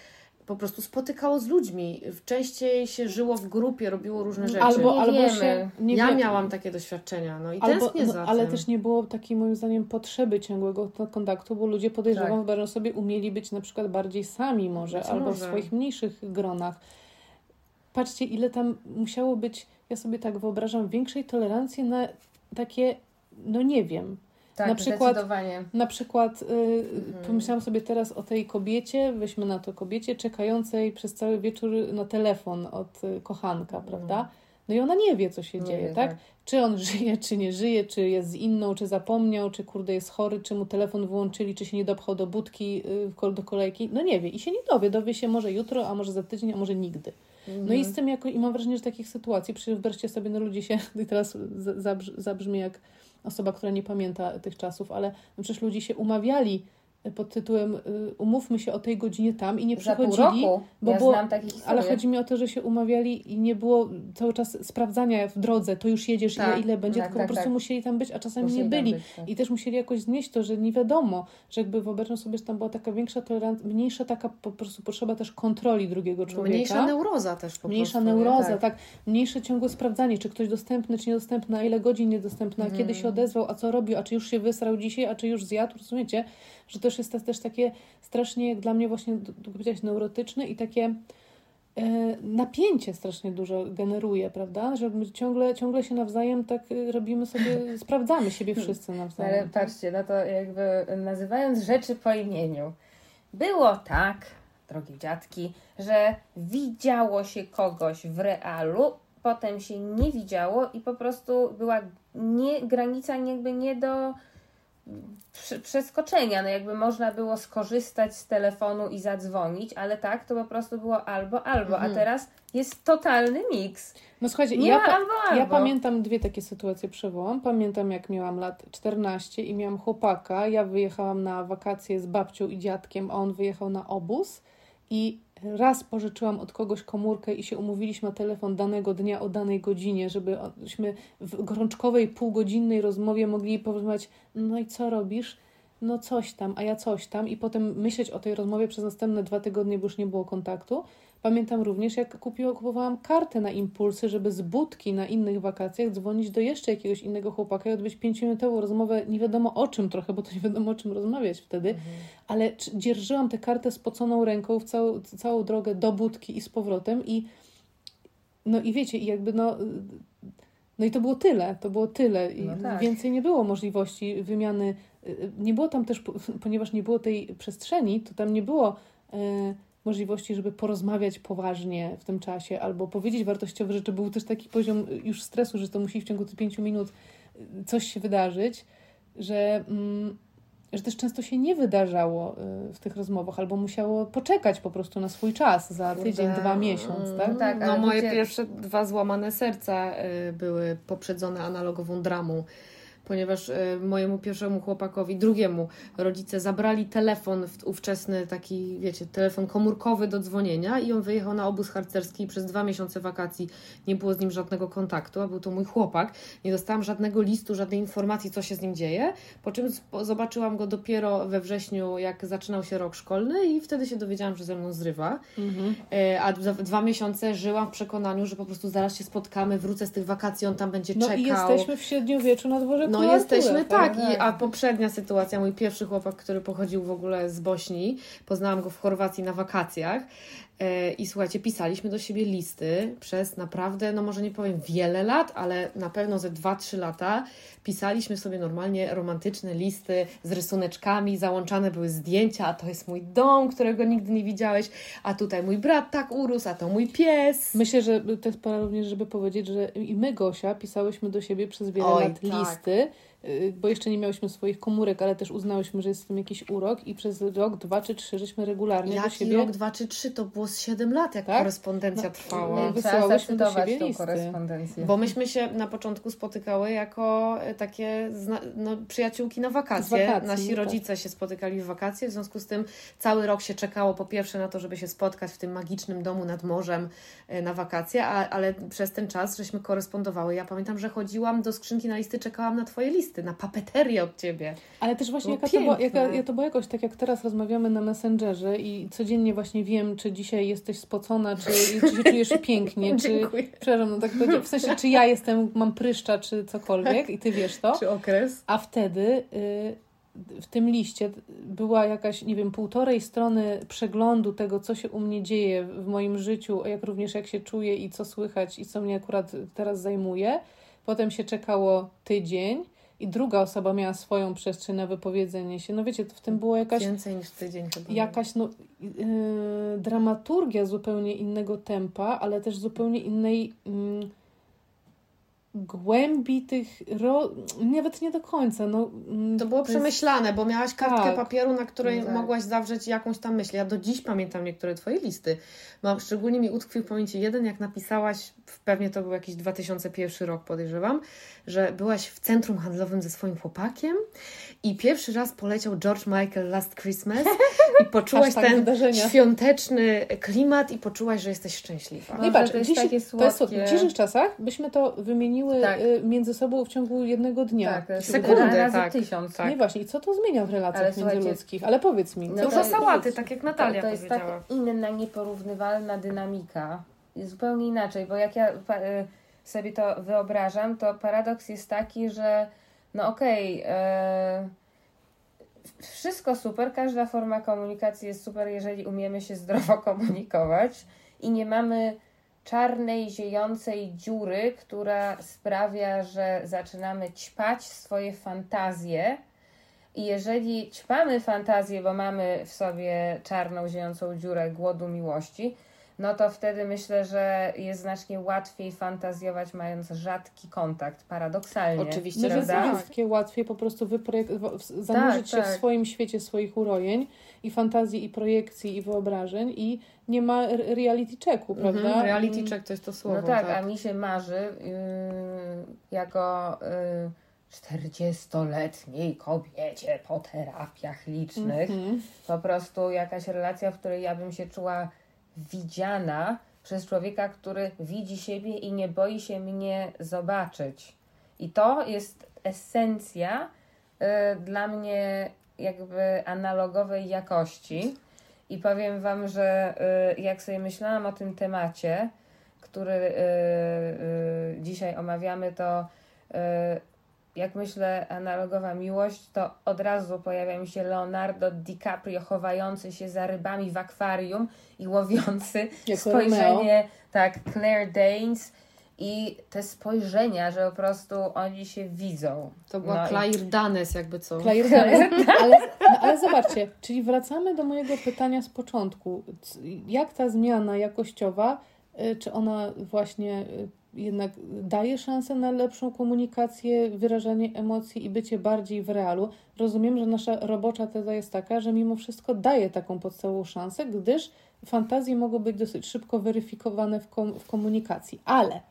po prostu spotykało z ludźmi, częściej się żyło w grupie, robiło różne rzeczy. Albo, Nie albo wiemy. się. Nie ja wie- miałam takie doświadczenia, no i Albo, tęsknię no, za ale tym. też nie było takiej moim zdaniem potrzeby ciągłego kontaktu, bo ludzie podejrzewam, Tak. wyobrażam sobie, umieli być na przykład bardziej sami może, Być albo w może. swoich mniejszych gronach. Patrzcie, ile tam musiało być, ja sobie tak wyobrażam, większej tolerancji na takie, no nie wiem, Tak, Na przykład- na przykład y, Mhm. pomyślałam sobie teraz o tej kobiecie, weźmy na to kobiecie, czekającej przez cały wieczór na telefon od y, kochanka, prawda? No i ona nie wie, co się Nie dzieje, wie, tak? tak. Czy on żyje, czy nie żyje, czy jest z inną, czy zapomniał, czy kurde jest chory, czy mu telefon wyłączyli, czy się nie dopchał do budki, y, do kolejki. No nie wie i się nie dowie. Dowie się może jutro, a może za tydzień, a może nigdy. No i z tym jako, i mam wrażenie, że takich sytuacji, przecież wyobraźcie sobie, no ludzie się, teraz zabrzmi jak osoba, która nie pamięta tych czasów, ale no przecież ludzie się umawiali pod tytułem y, umówmy się o tej godzinie tam i nie Za pół przychodzili, roku. bo ja było- znam takie historie. ale chodzi mi o to, że się umawiali i nie było cały czas sprawdzania w drodze, to już jedziesz, Tak, ile, ile będzie, tak, tylko tak, po prostu tak. musieli tam być, a czasami Musieli nie byli. być, tak. I też musieli jakoś znieść to, że nie wiadomo, że jakby wyobrażam sobie, że tam była taka większa tolerancja, mniejsza taka po prostu potrzeba też kontroli drugiego człowieka. Mniejsza neuroza też po Mniejsza prostu. nie? neuroza, Tak. tak. Mniejsze ciągłe sprawdzanie, czy ktoś dostępny, czy niedostępny, a ile godzin niedostępny, a Mhm. kiedy się odezwał, a co robił, a czy już się wysrał dzisiaj, a czy już zjadł, rozumiecie? Że też jest to też takie strasznie, jak dla mnie właśnie, powiedziałaś, neurotyczne i takie e, napięcie strasznie dużo generuje, prawda? Że my ciągle, ciągle się nawzajem tak e, robimy sobie, sprawdzamy siebie wszyscy Ale nawzajem. patrzcie, no to jakby nazywając rzeczy po imieniu. Było tak, drogie dziadki, że widziało się kogoś w realu, potem się nie widziało i po prostu była nie, granica jakby nie do przeskoczenia. No jakby można było skorzystać z telefonu i zadzwonić, ale tak, to po prostu było albo, albo, a teraz jest totalny miks. No słuchajcie, Nie ja, pa- albo, albo. ja pamiętam dwie takie sytuacje przywołam. Pamiętam jak miałam lat 14 i miałam chłopaka. Ja wyjechałam na wakacje z babcią i dziadkiem, a on wyjechał na obóz i raz pożyczyłam od kogoś komórkę i się umówiliśmy na telefon danego dnia o danej godzinie, żebyśmy w gorączkowej półgodzinnej rozmowie mogli porozmawiać, no i co robisz? No coś tam, a ja coś tam i potem myśleć o tej rozmowie przez następne dwa tygodnie, bo już nie było kontaktu. Pamiętam również, jak kupiło, kupowałam kartę na impulsy, żeby z budki na innych wakacjach dzwonić do jeszcze jakiegoś innego chłopaka i odbyć pięciominutową rozmowę, nie wiadomo o czym trochę, bo to nie wiadomo o czym rozmawiać wtedy, ale czy- dzierżyłam tę kartę spoconą ręką w całą, całą drogę do budki i z powrotem i no i wiecie, i jakby no... No i to było tyle, to było tyle. I No tak. więcej nie było możliwości wymiany. y, Nie było tam też, po- ponieważ nie było tej przestrzeni, to tam nie było e, możliwości, żeby porozmawiać poważnie w tym czasie albo powiedzieć wartościowe rzeczy. Był też taki poziom już stresu, że to musi w ciągu tych pięciu minut y, coś się wydarzyć, że, mm, że też często się nie wydarzało y, w tych rozmowach albo musiało poczekać po prostu na swój czas za tydzień, Kurde, dwa, miesiąc, tak? mm, tak, no moje wiecie- pierwsze dwa złamane serca y, były poprzedzone analogową dramą. Ponieważ y, mojemu pierwszemu chłopakowi, drugiemu rodzice zabrali telefon ówczesny, taki, wiecie, telefon komórkowy do dzwonienia i on wyjechał na obóz harcerski i przez dwa miesiące wakacji nie było z nim żadnego kontaktu, a był to mój chłopak. Nie dostałam żadnego listu, żadnej informacji, co się z nim dzieje, po czym zobaczyłam go dopiero we wrześniu, jak zaczynał się rok szkolny i wtedy się dowiedziałam, że ze mną zrywa. Mhm. E, A dwa, miesiące żyłam w przekonaniu, że po prostu zaraz się spotkamy, wrócę z tych wakacji, on tam będzie No czekał. i jesteśmy w średniowieczu na dworze No jesteśmy, tak. prawda? I, a poprzednia sytuacja, mój pierwszy chłopak, który pochodził w ogóle z Bośni, poznałam go w Chorwacji na wakacjach I słuchajcie, pisaliśmy do siebie listy przez naprawdę, no może nie powiem wiele lat, ale na pewno ze 2-3 lata. Pisaliśmy sobie normalnie romantyczne listy z rysuneczkami, załączane były zdjęcia, a to jest mój dom, którego nigdy nie widziałeś, a tutaj mój brat tak urósł, a to mój pies. Myślę, że to jest pora również, żeby powiedzieć, że i my, Gosia, pisałyśmy do siebie przez wiele Oj, lat tak. listy, bo jeszcze nie miałyśmy swoich komórek, ale też uznałyśmy, że jest w tym jakiś urok i przez rok, dwa czy trzy żeśmy regularnie do Jaki siebie... rok, dwa czy trzy, to było z 7 lat, jak Tak? korespondencja No, trwała. no, wysyłałyśmy do siebie tą listy. korespondencję. Bo myśmy się na początku spotykały jako e, takie zna- no, przyjaciółki na wakacje. Wakacji, Nasi tak. rodzice się spotykali w wakacje, w związku z tym cały rok się czekało po pierwsze na to, żeby się spotkać w tym magicznym domu nad morzem e, na wakacje, a, ale przez ten czas żeśmy korespondowały. Ja pamiętam, że chodziłam do skrzynki na listy, czekałam na Twoje listy, na papeterię od Ciebie. Ale też właśnie Było jaka to, była, jaka, ja to było jakoś tak, jak teraz rozmawiamy na Messengerze i codziennie właśnie wiem, czy dzisiaj jesteś spocona, czy, czy się czujesz pięknie, czy... Dziękuję. Przepraszam, no tak powiedzieć, w sensie, czy ja jestem, mam pryszcza, czy cokolwiek i Ty wiesz to. Czy okres? A wtedy y, w tym liście była jakaś, nie wiem, półtorej strony przeglądu tego, co się u mnie dzieje w moim życiu, jak również jak się czuję i co słychać i co mnie akurat teraz zajmuje. Potem się czekało tydzień i druga osoba miała swoją przestrzeń na wypowiedzenie się. No wiecie, w tym było jakaś Więcej niż tydzień chyba. jakaś no, yy, dramaturgia zupełnie innego tempa, ale też zupełnie innej mm, głębi tych. Ro... Nawet nie do końca. No, mm, To było jest- przemyślane, bo miałaś kartkę Tak. papieru, na której tak. mogłaś zawrzeć jakąś tam myśl. Ja do dziś pamiętam niektóre Twoje listy. Mam, szczególnie mi utkwił w pamięci jeden, jak napisałaś, pewnie to był jakiś 2001 rok, podejrzewam, że byłaś w centrum handlowym ze swoim chłopakiem i pierwszy raz poleciał George Michael Last Christmas i poczułaś Hashtag ten wydarzenia. świąteczny klimat i poczułaś, że jesteś szczęśliwa. No i patrz, to jest dziś, takie to jest słodkie. w dzisiejszych czasach byśmy to Tak. y, między sobą w ciągu jednego dnia. Tak, Sekundy, razy tak. tysiąc. tak. Nie właśnie, i co to zmienia w relacjach Ale międzyludzkich? Ale powiedz mi, no Dużo sałaty, tak jak Natalia to, to jest tak inna, nieporównywalna dynamika. Zupełnie inaczej, bo jak ja y, sobie to wyobrażam, to paradoks jest taki, że no okej, e, wszystko super, każda forma komunikacji jest super, jeżeli umiemy się zdrowo komunikować i nie mamy czarnej, ziejącej dziury, która sprawia, że zaczynamy ćpać swoje fantazje. I jeżeli ćpamy fantazję, bo mamy w sobie czarną, ziejącą dziurę głodu miłości, no to wtedy myślę, że jest znacznie łatwiej fantazjować, mając rzadki kontakt, paradoksalnie. Oczywiście, No więc prawda? jest łatwiej po prostu wyprojek- zanurzyć się tak. w swoim świecie swoich urojeń i fantazji, i projekcji, i wyobrażeń i nie ma reality checku, prawda? Mhm, reality Mm, check to jest to słowo. No tak, a mi się marzy yy, jako yy, 40-letniej kobiecie po terapiach licznych Mhm. po prostu jakaś relacja, w której ja bym się czuła widziana przez człowieka, który widzi siebie i nie boi się mnie zobaczyć. I to jest esencja y, dla mnie jakby analogowej jakości. I powiem Wam, że y, jak sobie myślałam o tym temacie, który y, y, dzisiaj omawiamy, to y, jak myślę analogowa miłość, to od razu pojawia mi się Leonardo DiCaprio chowający się za rybami w akwarium i łowiący Jako spojrzenie, tak, Claire Danes i te spojrzenia, że po prostu oni się widzą. To była No i- Claire Danes, jakby co. Claire Danes. ale, no, ale zobaczcie, czyli wracamy do mojego pytania z początku. Jak ta zmiana jakościowa, y, czy ona właśnie y, jednak daje szansę na lepszą komunikację, wyrażanie emocji i bycie bardziej w realu? Rozumiem, że nasza robocza teza jest taka, że mimo wszystko daje taką podstawową szansę, gdyż fantazje mogą być dosyć szybko weryfikowane w, kom- w komunikacji. Ale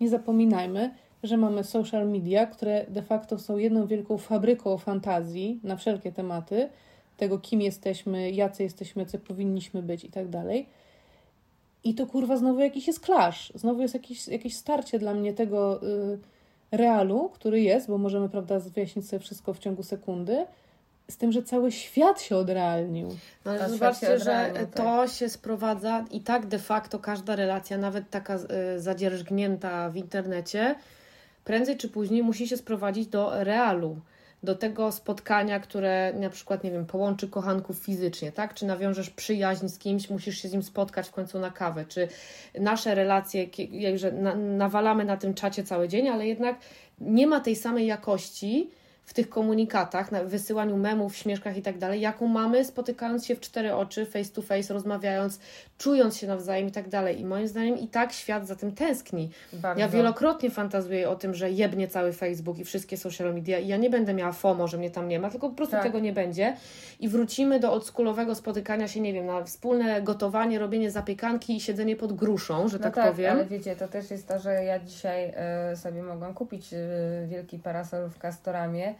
nie zapominajmy, że mamy social media, które de facto są jedną wielką fabryką fantazji na wszelkie tematy, tego kim jesteśmy, jacy jesteśmy, co powinniśmy być i tak dalej. I to kurwa znowu jakiś jest clash, znowu jest jakieś, jakieś starcie dla mnie tego y, realu, który jest, bo możemy, prawda, wyjaśnić sobie wszystko w ciągu sekundy, z tym, że cały świat się odrealnił. No, ale zobaczcie, że to się sprowadza i tak de facto każda relacja, nawet taka y, zadzierżgnięta w internecie, prędzej czy później musi się sprowadzić do realu. Do tego spotkania, które na przykład, nie wiem, połączy kochanków fizycznie, tak? Czy nawiążesz przyjaźń z kimś, musisz się z nim spotkać w końcu na kawę, czy nasze relacje, że nawalamy na tym czacie cały dzień, ale jednak nie ma tej samej jakości, w tych komunikatach, na wysyłaniu memów, śmieszkach i tak dalej, jaką mamy spotykając się w cztery oczy, face to face, rozmawiając, czując się nawzajem i tak dalej. I moim zdaniem i tak świat za tym tęskni. Bardzo. Ja wielokrotnie fantazuję o tym, że jebnie cały Facebook i wszystkie social media i ja nie będę miała FOMO, że mnie tam nie ma, tylko po prostu tak. tego nie będzie. I wrócimy do oldschoolowego spotykania się, nie wiem, na wspólne gotowanie, robienie zapiekanki i siedzenie pod gruszą, że no tak, tak powiem. ale wiecie, to też jest to, że ja dzisiaj y, sobie mogłam kupić y, wielki parasol w Castoramie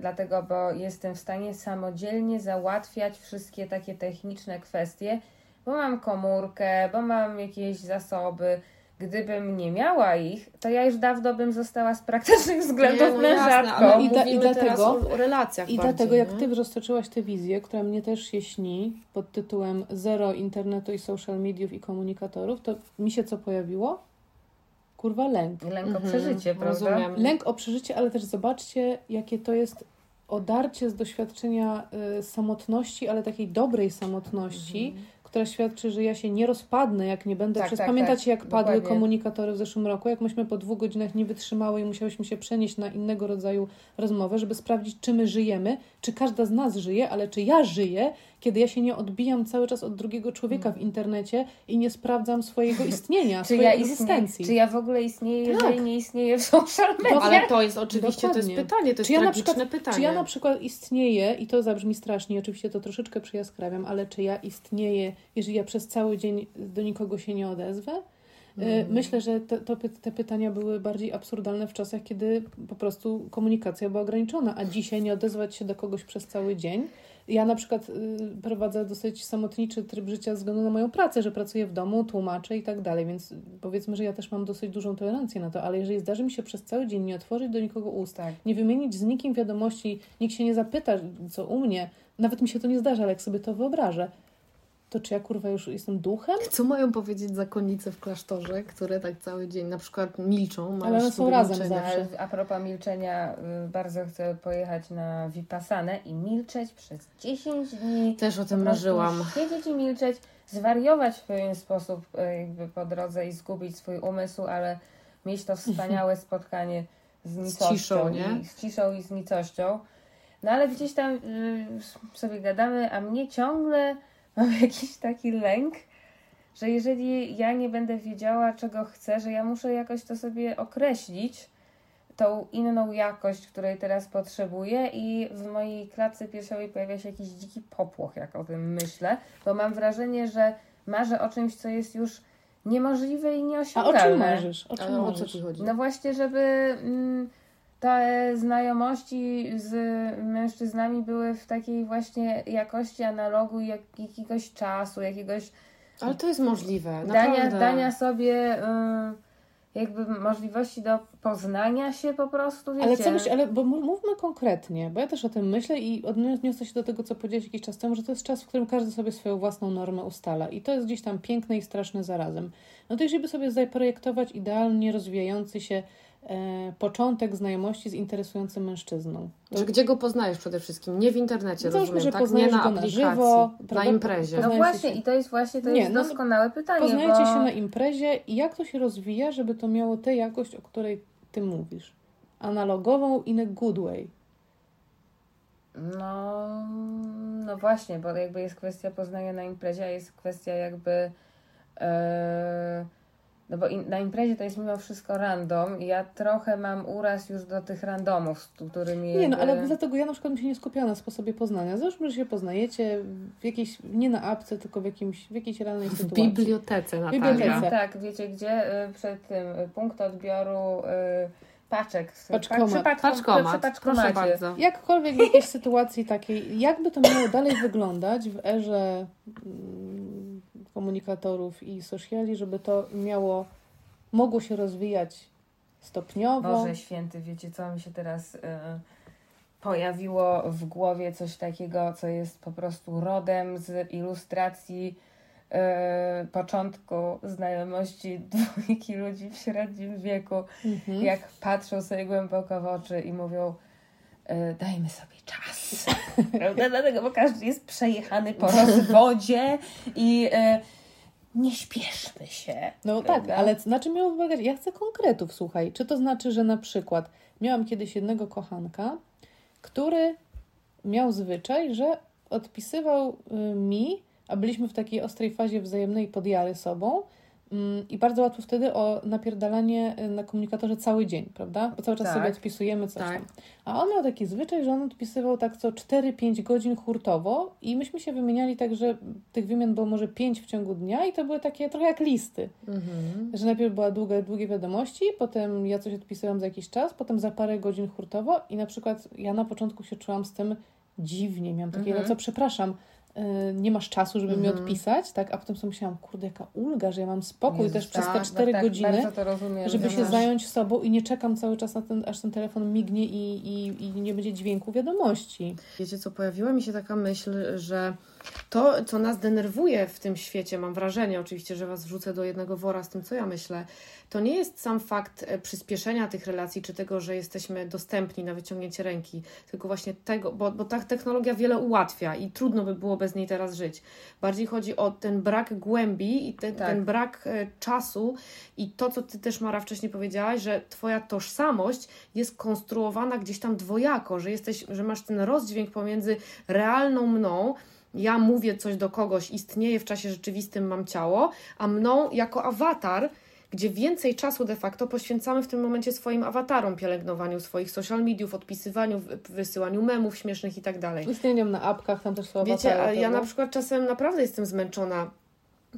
dlatego, bo jestem w stanie samodzielnie załatwiać wszystkie takie techniczne kwestie, bo mam komórkę, bo mam jakieś zasoby. Gdybym nie miała ich, to ja już dawno bym została z praktycznych względów nie, no mężatką. No i, da, i dlatego, o relacjach I bardziej, dlatego, jak Ty roztoczyłaś tę wizję, która mnie też się śni, pod tytułem Zero internetu i social mediów i komunikatorów, to mi się co pojawiło? Kurwa lęk. Lęk o mhm. przeżycie, prawda? Rozumiem. Lęk o przeżycie, ale też zobaczcie, jakie to jest odarcie z doświadczenia y, samotności, ale takiej dobrej samotności, mhm która świadczy, że ja się nie rozpadnę, jak nie będę. Tak, Przez tak, pamiętacie, tak, jak padły dokładnie. komunikatory w zeszłym roku, jak myśmy po dwóch godzinach nie wytrzymały i musiałyśmy się przenieść na innego rodzaju rozmowę, żeby sprawdzić, czy my żyjemy, czy każda z nas żyje, ale czy ja żyję, kiedy ja się nie odbijam cały czas od drugiego człowieka w internecie i nie sprawdzam swojego istnienia, swojej ja egzystencji. Czy ja w ogóle istnieję, jeżeli tak. nie istnieję w social media? Ale to jest oczywiście, Dokładnie. to jest pytanie, to jest czy ja na przykład, pytanie. Czy ja na przykład istnieję, i to zabrzmi strasznie, oczywiście to troszeczkę przyjaskrawiam, ale czy ja istnieję jeżeli ja przez cały dzień do nikogo się nie odezwę. Mm. Myślę, że te, to, te pytania były bardziej absurdalne w czasach, kiedy po prostu komunikacja była ograniczona, a dzisiaj nie odezwać się do kogoś przez cały dzień. Ja na przykład y, prowadzę dosyć samotniczy tryb życia ze względu na moją pracę, że pracuję w domu, tłumaczę i tak dalej, więc powiedzmy, że ja też mam dosyć dużą tolerancję na to, ale jeżeli zdarzy mi się przez cały dzień nie otworzyć do nikogo ust, tak. nie wymienić z nikim wiadomości, nikt się nie zapyta, co u mnie, nawet mi się to nie zdarza, ale jak sobie to wyobrażę, to czy ja kurwa już jestem duchem? Co mają powiedzieć zakonnice w klasztorze, które tak cały dzień na przykład milczą? Ale one są razem milczenia. zawsze. A propos milczenia, y, bardzo chcę pojechać na Vipassanę i milczeć przez 10 dni. Też o tym marzyłam. Siedzieć i milczeć, zwariować w pewien sposób y, jakby po drodze i zgubić swój umysł, ale mieć to wspaniałe spotkanie z nicością. Z ciszą, nie? I, z ciszą i z nicością. No ale gdzieś tam y, sobie gadamy, a mnie ciągle mam jakiś taki lęk, że jeżeli ja nie będę wiedziała, czego chcę, że ja muszę jakoś to sobie określić, tą inną jakość, której teraz potrzebuję i w mojej klatce piersiowej pojawia się jakiś dziki popłoch, jak o tym myślę, bo mam wrażenie, że marzę o czymś, co jest już niemożliwe i nieosiągalne. A o czym marzysz? O, czym marzysz? o co ci chodzi? No właśnie, żeby... Mm, te znajomości z mężczyznami były w takiej właśnie jakości analogu jak, jakiegoś czasu, jakiegoś. Ale to jest możliwe. Dania, dania sobie y, jakby możliwości do poznania się po prostu. Wiecie. Ale co myślisz, ale bo mówmy konkretnie, bo ja też o tym myślę i odniosę się do tego, co powiedziałeś jakiś czas temu, że to jest czas, w którym każdy sobie swoją własną normę ustala i to jest gdzieś tam piękne i straszne zarazem. No to jeżeli by sobie zaprojektować idealnie rozwijający się początek znajomości z interesującym mężczyzną. Że gdzie go poznajesz przede wszystkim? Nie w internecie, no rozumiem, że tak? Nie na aplikacji, na, żywo, na imprezie. No właśnie, się... i to jest właśnie to nie, jest no, doskonałe pytanie. Poznajecie bo... się na imprezie i jak to się rozwija, żeby to miało tę jakość, o której Ty mówisz? Analogową in a good way. No, no właśnie, bo jakby jest kwestia poznania na imprezie, a jest kwestia jakby... Yy no bo in, na imprezie to jest mimo wszystko random i ja trochę mam uraz już do tych randomów, z którymi... Nie, no ale dlatego ja na przykład bym się nie skupiała na sposobie poznania. Załóżmy, że się poznajecie w jakiejś, nie na apce, tylko w, jakimś, w jakiejś realnej sytuacji. W bibliotece, Natalia. Bibliotece. Tak, wiecie gdzie? Y, przed tym y, punkt odbioru y, paczek. Paczkomat. Paczkomat. Proszę bardzo. Jakkolwiek w jakiejś sytuacji takiej, jakby to miało dalej wyglądać w erze mm, komunikatorów i sociali, żeby to miało, mogło się rozwijać stopniowo. Boże święty, wiecie co mi się teraz y, pojawiło w głowie coś takiego, co jest po prostu rodem z ilustracji y, początku znajomości dwójki ludzi w średnim wieku, mhm. jak patrzą sobie głęboko w oczy i mówią dajmy sobie czas. Prawda? Dlatego, bo każdy jest przejechany po rozwodzie i e, nie śpieszmy się. No prawda? tak, ale na czym miało polegać? Ja chcę konkretów, słuchaj. Czy to znaczy, że na przykład miałam kiedyś jednego kochanka, który miał zwyczaj, że odpisywał y, mi, a byliśmy w takiej ostrej fazie wzajemnej podjary sobą, i bardzo łatwo wtedy o napierdalanie y, na komunikatorze cały dzień, prawda? Bo cały czas Tak. sobie odpisujemy coś Tak. tam. A on miał taki zwyczaj, że on odpisywał tak co 4-5 godzin hurtowo i myśmy się wymieniali tak, że tych wymian było może 5 w ciągu dnia i to były takie trochę jak listy. Mhm. Że najpierw była długa, długie wiadomości, potem ja coś odpisałam za jakiś czas, potem za parę godzin hurtowo i na przykład ja na początku się czułam z tym dziwnie. Miałam takie, Mhm. no co, przepraszam, nie masz czasu, żeby mi Mhm. odpisać, tak? A potem sobie myślałam, kurde, jaka ulga, że ja mam spokój Jezus, też przez te tak, 4 tak, godziny, rozumiem. żeby że się masz- zająć sobą i nie czekam cały czas na ten, aż ten telefon mignie i, i, i nie będzie dźwięku wiadomości. Wiecie co, pojawiła mi się taka myśl, że to, co nas denerwuje w tym świecie, mam wrażenie oczywiście, że Was wrzucę do jednego wora z tym, co ja myślę, to nie jest sam fakt e, przyspieszenia tych relacji, czy tego, że jesteśmy dostępni na wyciągnięcie ręki, tylko właśnie tego, bo, bo ta technologia wiele ułatwia i trudno by było bez niej teraz żyć. Bardziej chodzi o ten brak głębi i ten, Tak. ten brak e, czasu i to, co Ty też, Mara, wcześniej powiedziałaś, że Twoja tożsamość jest konstruowana gdzieś tam dwojako, że jesteś, że masz ten rozdźwięk pomiędzy realną mną, ja mówię coś do kogoś, istnieję w czasie rzeczywistym, mam ciało, a mną jako awatar, gdzie więcej czasu de facto poświęcamy w tym momencie swoim awatarom, pielęgnowaniu swoich social mediów, odpisywaniu, wy- wysyłaniu memów śmiesznych i tak dalej. Istnieniem na apkach, tam też są Wiecie, awatary, a ja na przykład czasem naprawdę jestem zmęczona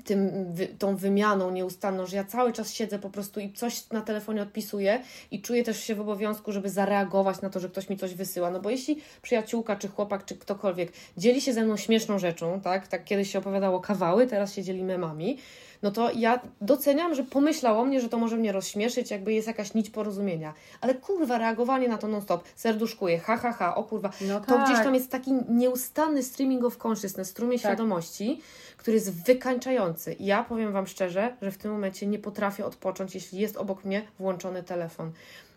tym, tą wymianą nieustanną, że ja cały czas siedzę po prostu i coś na telefonie odpisuję i czuję też się w obowiązku, żeby zareagować na to, że ktoś mi coś wysyła. No bo jeśli przyjaciółka, czy chłopak, czy ktokolwiek dzieli się ze mną śmieszną rzeczą, tak, tak kiedyś się opowiadało kawały, teraz się dzieli memami, no to ja doceniam, że pomyślał o mnie, że to może mnie rozśmieszyć, jakby jest jakaś nić porozumienia. Ale kurwa, reagowanie na to non-stop, serduszkuje, ha, ha, ha, o kurwa, No to tak. gdzieś tam jest taki nieustanny streaming of consciousness, strumień Tak. świadomości, który jest wykańczający. Ja powiem Wam szczerze, że w tym momencie nie potrafię odpocząć, jeśli jest obok mnie włączony telefon.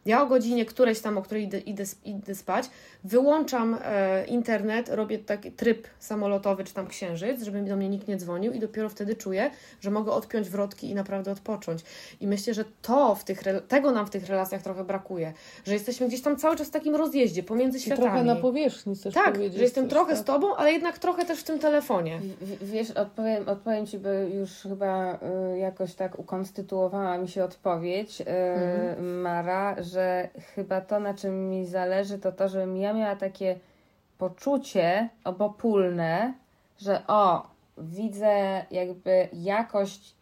Ja o godzinie którejś tam, o której idę, idę, idę spać, wyłączam e, internet, robię taki tryb samolotowy czy tam księżyc, żeby do mnie nikt nie dzwonił i dopiero wtedy czuję, że mogę odpiąć wrotki i naprawdę odpocząć. I myślę, że to w tych, tego nam w tych relacjach trochę brakuje, że jesteśmy gdzieś tam cały czas w takim rozjeździe pomiędzy I światami. trochę na powierzchni chcesz Tak, że jestem coś, trochę tak? z tobą, ale jednak trochę też w tym telefonie. W- Wiesz, odpowiem, odpowiem Ci, bo już chyba y, jakoś tak ukonstytuowała mi się odpowiedź, y, Mhm. Mara, że chyba to, na czym mi zależy, to to, żebym ja miała takie poczucie obopólne, że o, widzę jakby jakość,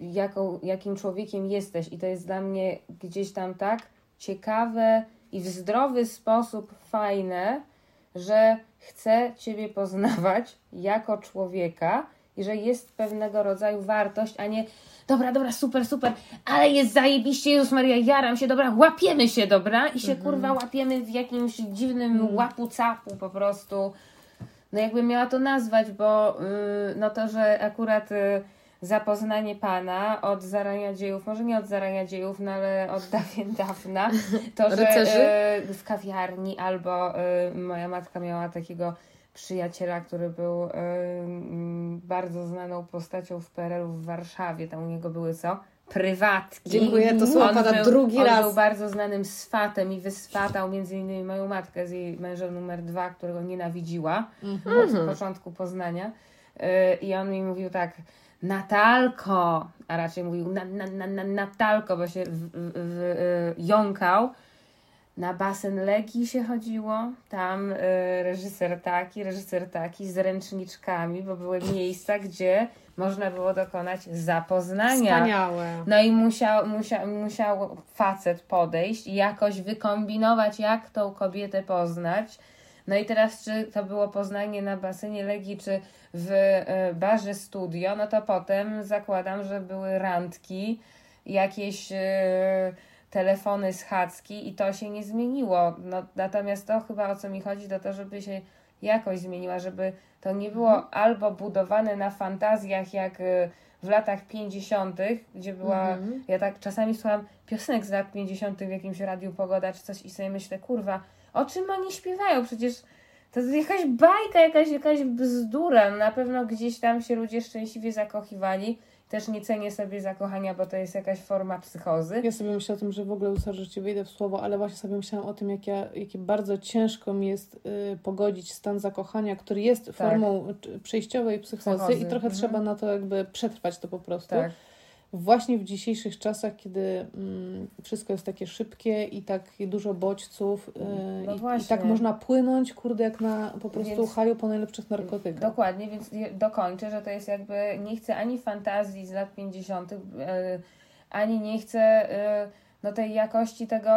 jaką, jakim człowiekiem jesteś i to jest dla mnie gdzieś tam tak ciekawe i w zdrowy sposób fajne, że chcę Ciebie poznawać jako człowieka i że jest pewnego rodzaju wartość, a nie dobra, dobra, super, super, ale jest zajebiście, Jezus Maria, jaram się, dobra, łapiemy się, dobra, i się kurwa łapiemy w jakimś dziwnym łapu capu po prostu. No jakbym miała to nazwać, bo yy, no to, że akurat y, zapoznanie Pana od zarania dziejów, może nie od zarania dziejów, no ale od dawien dawna, to, że y, w kawiarni albo y, moja matka miała takiego przyjaciela, który był y, mm, bardzo znaną postacią w PRL-u w Warszawie, tam u niego były co? Prywatki. Dziękuję, to słowo On pada był- drugi on raz. był bardzo znanym swatem i wyswatał między innymi moją matkę z jej mężem numer dwa, którego nienawidziła od początku poznania. Y, I on mi mówił tak, Natalko, a raczej mówił na, na, na, na, Natalko, bo się w, w, w, y, jąkał. Na basen Legii się chodziło, tam y, reżyser taki, reżyser taki z ręczniczkami, bo były miejsca, gdzie można było dokonać zapoznania. Wspaniałe. No i musiał, musiał, musiał facet podejść i jakoś wykombinować, jak tą kobietę poznać. No i teraz, czy to było poznanie na basenie Legii, czy w e, barze studio, no to potem zakładam, że były randki, jakieś e, telefony schadzki i to się nie zmieniło. No, natomiast to chyba o co mi chodzi, to to, żeby się jakoś zmieniła, żeby to nie było albo budowane na fantazjach jak e, w latach 50., gdzie była. Ja tak czasami słucham piosenek z lat 50. w jakimś radiu Pogoda czy coś i sobie myślę, kurwa, o czym oni śpiewają? Przecież to jest jakaś bajka, jakaś, jakaś bzdura. Na pewno gdzieś tam się ludzie szczęśliwie zakochiwali. Też nie cenię sobie zakochania, bo to jest jakaś forma psychozy. Ja sobie myślę o tym, że w ogóle usłyszę, że ci wyjdę w słowo, ale właśnie sobie myślałam o tym, jak ja, jakie bardzo ciężko mi jest y, pogodzić stan zakochania, który jest formą y, przejściowej psychozy, Psychozy, i trochę mhm. trzeba na to jakby przetrwać to po prostu. Tak. Właśnie w dzisiejszych czasach, kiedy mm, wszystko jest takie szybkie i tak dużo bodźców y, No i, i tak można płynąć, kurde, jak na po prostu Więc- haju po najlepszych narkotykach. Dokładnie, więc dokończę, że to jest jakby, nie chcę ani fantazji z lat 50., y, ani nie chcę y, no, tej jakości tego,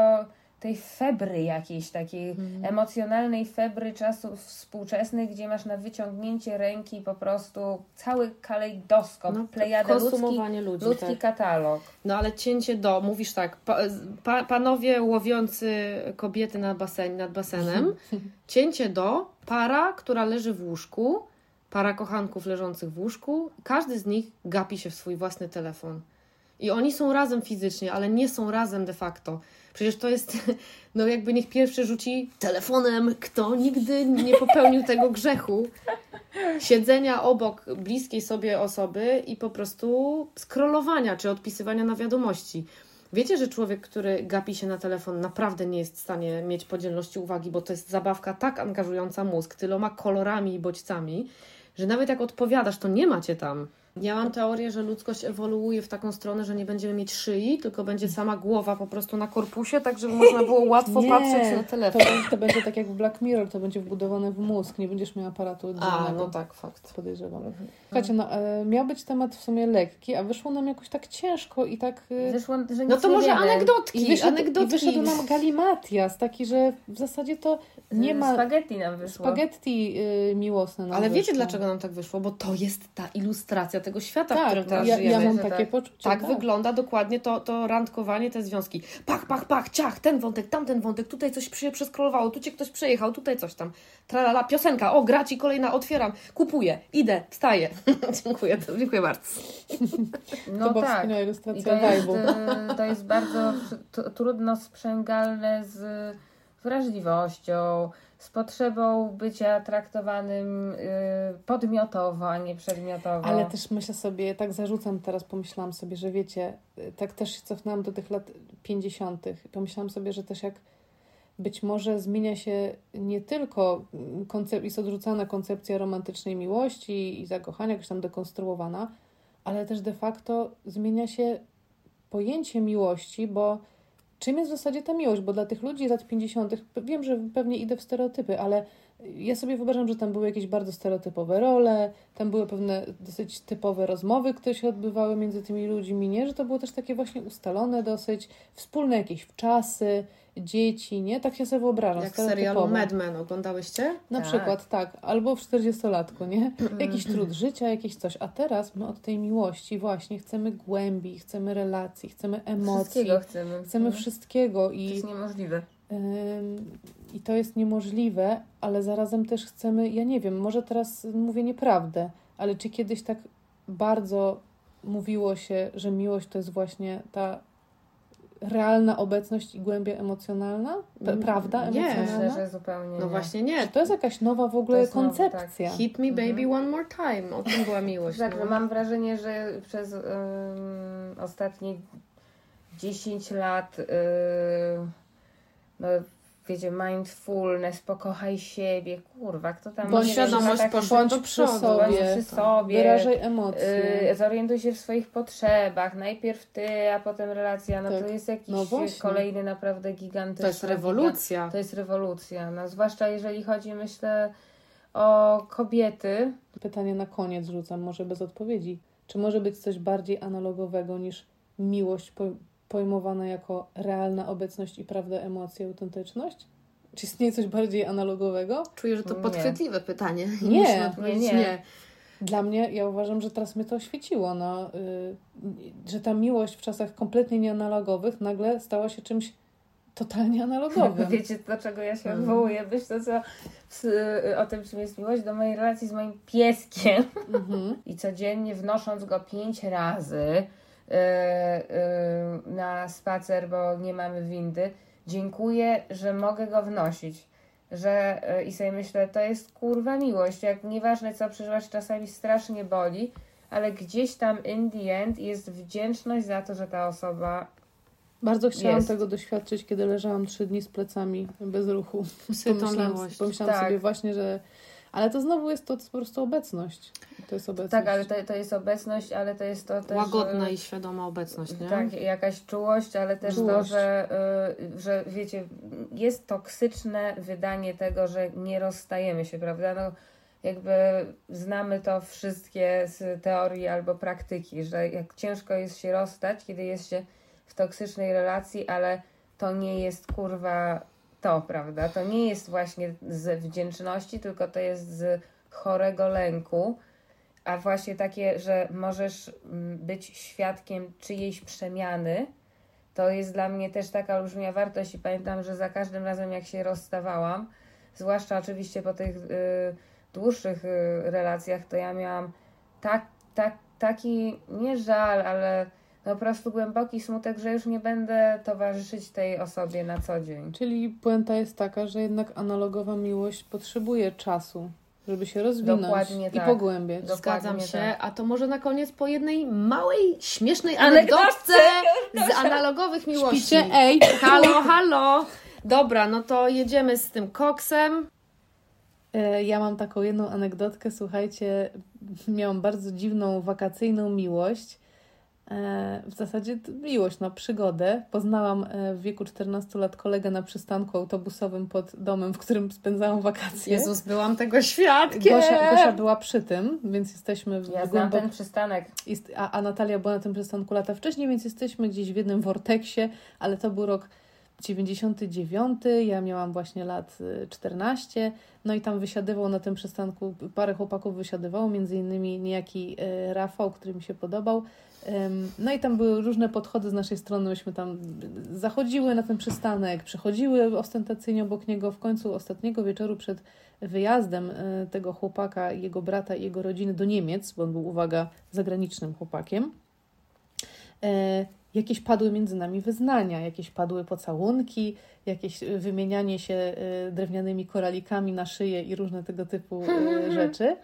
tej febry jakiejś takiej Mhm. emocjonalnej febry czasów współczesnych, gdzie masz na wyciągnięcie ręki po prostu cały kalejdoskop, No, plejadę ludzki, ludzi. ludzki tak. katalog. No ale cięcie do, mówisz tak, pa, panowie łowiący kobiety nad, basen, nad basenem, cięcie do, para, która leży w łóżku, para kochanków leżących w łóżku, każdy z nich gapi się w swój własny telefon. I oni są razem fizycznie, ale nie są razem de facto. Przecież to jest, no jakby niech pierwszy rzuci telefonem, kto nigdy nie popełnił tego grzechu. Siedzenia obok bliskiej sobie osoby i po prostu scrollowania czy odpisywania na wiadomości. Wiecie, że człowiek, który gapi się na telefon, naprawdę nie jest w stanie mieć podzielności uwagi, bo to jest zabawka tak angażująca mózg, tyloma kolorami i bodźcami, że nawet jak odpowiadasz, to nie macie tam. Ja mam teorię, że ludzkość ewoluuje w taką stronę, że nie będziemy mieć szyi, tylko będzie sama głowa po prostu na korpusie, tak żeby można było łatwo Nie, patrzeć na To, telefon. będzie- to będzie tak jak w Black Mirror, to będzie wbudowane w mózg, nie będziesz miał aparatu A, oddzielnego. no tak, fakt. podejrzewam. Słuchajcie, no, e, miał być temat w sumie lekki, a wyszło nam jakoś tak ciężko i tak... e, Wyszło, że No to nie może wiemy. anegdotki, I wyszedł, I anegdotki. wyszedł nam galimatias, taki, że w zasadzie to nie ma Spaghetti nam wyszło. spaghetti y, miłosne. nam Ale wiecie, wyszło. dlaczego nam tak wyszło? Bo to jest ta ilustracja tego świata, w Tak, którym teraz ja, żyjemy. ja mam że takie tak. poczucie. Tak wygląda dokładnie to, to randkowanie, te związki. Pach, pach, pach, ciach, ten wątek, tamten wątek, tutaj coś się przeskrolowało, tu cię ktoś przejechał, tutaj coś tam. Tralala, piosenka, o, gra ci kolejna, otwieram, kupuję, idę, wstaję. dziękuję, to, dziękuję bardzo. No to tak. wspaniała I ilustracja to jest, y, to jest bardzo tr- trudno sprzęgalne z wrażliwością, z potrzebą bycia traktowanym y, podmiotowo, a nie przedmiotowo. Ale też myślę sobie, tak zarzucam teraz, pomyślałam sobie, że wiecie, y, tak też się cofnęłam do tych lat 50. Pomyślałam sobie, że też jak być może zmienia się nie tylko mm, koncep- jest odrzucana koncepcja romantycznej miłości i zakochania, jakoś tam dekonstruowana, ale też de facto zmienia się pojęcie miłości, bo czym jest w zasadzie ta miłość? Bo dla tych ludzi lat 50., pe- wiem, że pewnie idę w stereotypy, ale ja sobie wyobrażam, że tam były jakieś bardzo stereotypowe role, tam były pewne dosyć typowe rozmowy, które się odbywały między tymi ludźmi, nie? Że to było też takie właśnie ustalone dosyć, wspólne jakieś wczasy, dzieci, nie? Tak się sobie wyobrażam. Jak serialu. Mad Men oglądałyście? Na Tak. przykład, tak. Albo w 40-latku, nie? Jakiś trud życia, jakieś coś. A teraz my od tej miłości właśnie chcemy głębi, chcemy relacji, chcemy emocji. Wszystkiego chcemy. Chcemy wszystkiego To i, jest niemożliwe. I to jest niemożliwe, ale zarazem też chcemy, ja nie wiem, może teraz mówię nieprawdę, ale czy kiedyś tak bardzo mówiło się, że miłość to jest właśnie ta realna obecność i głębia emocjonalna? P- Mm, prawda nie. emocjonalna? Myślę, że zupełnie No nie. właśnie nie. Czy to jest jakaś nowa w ogóle tak. koncepcja? Hit me baby Mhm. one more time. O tym była miłość. Tak, no. mam wrażenie, że przez ym, ostatnie 10 lat, ym, no wiecie, mindfulness, pokochaj siebie, kurwa, kto tam... Bądź świadomość tak- poszła bądź do przy przodu. sobie. Bądź przy sobie. Wyrażaj emocje. Yy, zorientuj się w swoich potrzebach. Najpierw ty, a potem relacja. No Tak. to jest jakiś No kolejny naprawdę gigantyczny. To jest rewolucja. To jest rewolucja. No, zwłaszcza jeżeli chodzi, myślę, o kobiety. Pytanie na koniec rzucam, może bez odpowiedzi. Czy może być coś bardziej analogowego niż miłość po, pojmowana jako realna obecność i prawda emocji, autentyczność? Czy istnieje coś bardziej analogowego? Czuję, że to Nie. podchwytliwe pytanie. Nie, odpowiedzieć nie. nie. Dla mnie, ja uważam, że teraz mnie to oświeciło, no, y, że ta miłość w czasach kompletnie nieanalogowych nagle stała się czymś totalnie analogowym. Wiecie, do czego ja się Mhm. odwołuję? Myślę, co w- o tym, czym jest miłość, do mojej relacji z moim pieskiem. Mhm. I codziennie wnosząc go pięć razy na spacer, bo nie mamy windy, dziękuję, że mogę go wnosić. Że y, i sobie myślę, to jest kurwa miłość. Jak nieważne co przeżywasz, czasami strasznie boli, ale gdzieś tam in the end jest wdzięczność za to, że ta osoba Bardzo chciałam Jest. tego doświadczyć, kiedy leżałam trzy dni z plecami bez ruchu. Pomyślałam, pomyślałam Tak. sobie właśnie, że... Ale to znowu jest to, to po prostu obecność. To jest obecność. Tak, ale to, to jest obecność, ale to jest to też. Łagodna y, i świadoma obecność, nie? Tak, jakaś czułość, ale też to, Czułość. że, y, że wiecie, jest toksyczne wydanie tego, że nie rozstajemy się, prawda? No, jakby znamy to wszystkie z teorii albo praktyki, że jak ciężko jest się rozstać, kiedy jest się w toksycznej relacji, ale to nie jest kurwa to, prawda? To nie jest właśnie z wdzięczności, tylko to jest z chorego lęku. A właśnie takie, że możesz mm, być świadkiem czyjejś przemiany, to jest dla mnie też taka olbrzymia wartość i pamiętam, że za każdym razem jak się rozstawałam, zwłaszcza oczywiście po tych y, dłuższych y, relacjach, to ja miałam tak, tak, taki nie żal, ale po prostu głęboki smutek, że już nie będę towarzyszyć tej osobie na co dzień. Czyli puenta jest taka, że jednak analogowa miłość potrzebuje czasu, żeby się rozwinąć Dokładnie i tak. pogłębiać. Dokładnie Zgadzam się, tak. a to może na koniec po jednej małej, śmiesznej Anegdotce. anegdotce z analogowych miłości. Śpicie? Ej! Halo, halo! Dobra, no to jedziemy z tym koksem. E, Ja mam taką jedną anegdotkę. Słuchajcie, miałam bardzo dziwną wakacyjną miłość. E, W zasadzie miłość, no przygodę. Poznałam e, w wieku 14 lat kolegę na przystanku autobusowym pod domem, w którym spędzałam wakacje. Jezus, byłam tego świadkiem. Gosia, Gosia była przy tym, więc jesteśmy w Ja znam ten przystanek. A, a Natalia była na tym przystanku lata wcześniej, więc jesteśmy gdzieś w jednym vorteksie, ale to był rok 99, ja miałam właśnie lat y, 14, no i tam wysiadywał na tym przystanku, parę chłopaków wysiadywało, między innymi niejaki y, Rafał, który mi się podobał. No i tam były różne podchody z naszej strony, myśmy tam zachodziły na ten przystanek, przechodziły ostentacyjnie obok niego. W końcu ostatniego wieczoru przed wyjazdem y, tego chłopaka, jego brata i jego rodziny do Niemiec, bo on był, uwaga, zagranicznym chłopakiem, e, jakieś padły między nami wyznania, jakieś padły pocałunki, jakieś y, wymienianie się drewnianymi koralikami na szyję i różne tego typu rzeczy.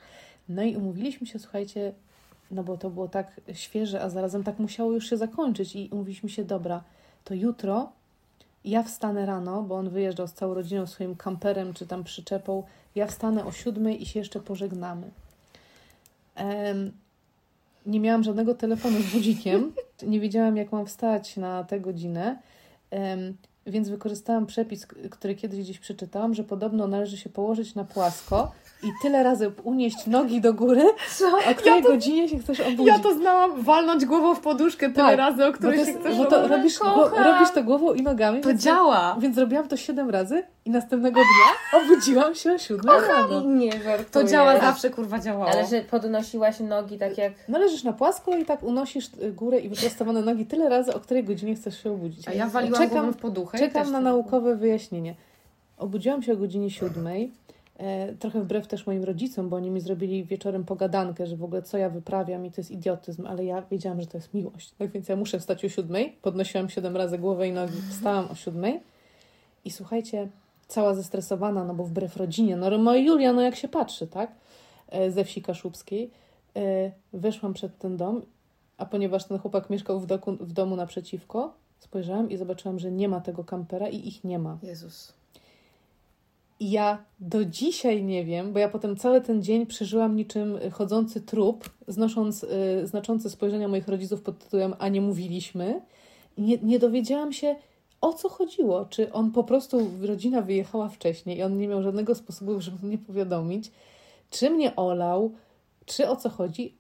No i umówiliśmy się, słuchajcie, no bo to było tak świeże, a zarazem tak musiało już się zakończyć. I umówiliśmy się, dobra, to jutro ja wstanę rano, bo on wyjeżdżał z całą rodziną swoim kamperem czy tam przyczepą, ja wstanę o siódmej i się jeszcze pożegnamy. Nie miałam żadnego telefonu z budzikiem, nie wiedziałam jak mam wstać na tę godzinę, więc wykorzystałam przepis, który kiedyś gdzieś przeczytałam, że podobno należy się położyć na płasko i tyle razy unieść nogi do góry, o której godzinie się chcesz obudzić. Ja to znałam, walnąć głową w poduszkę tyle Tak, razy, o bo, której to się jest, chcesz bo to obudzić. robisz, go, robisz to głową i nogami. To więc, działa. Więc zrobiłam to siedem razy i następnego dnia obudziłam się o siódmej rano. Nie żartuję. To działa zawsze, kurwa, działało. Ale że podnosiłaś nogi tak jak... No leżysz na płasko i tak unosisz y, górę i wyprostowane nogi tyle razy, o której godzinie chcesz się obudzić. A ja waliłam Czekam- głową w poduchę. Czekam na to- naukowe wyjaśnienie. Obudziłam się o godzinie siódmej, trochę wbrew też moim rodzicom, bo oni mi zrobili wieczorem pogadankę, że w ogóle co ja wyprawiam i to jest idiotyzm, ale ja wiedziałam, że to jest miłość. Tak więc ja muszę wstać o siódmej, podnosiłam siedem razy głowę i nogi, wstałam o siódmej i słuchajcie, cała zestresowana, no bo wbrew rodzinie, no moja Julia, no jak się patrzy, tak? E, Ze wsi kaszubskiej. E, Wyszłam przed ten dom, a ponieważ ten chłopak mieszkał w, doku, w domu naprzeciwko, spojrzałam i zobaczyłam, że nie ma tego kampera i ich nie ma. Jezus. Ja do dzisiaj nie wiem, bo ja potem cały ten dzień przeżyłam niczym chodzący trup, znosząc y, znaczące spojrzenia moich rodziców pod tytułem A nie mówiliśmy. Nie, nie dowiedziałam się, o co chodziło. Czy on po prostu, rodzina wyjechała wcześniej i on nie miał żadnego sposobu, żeby mnie powiadomić, czy mnie olał, czy o co chodzi.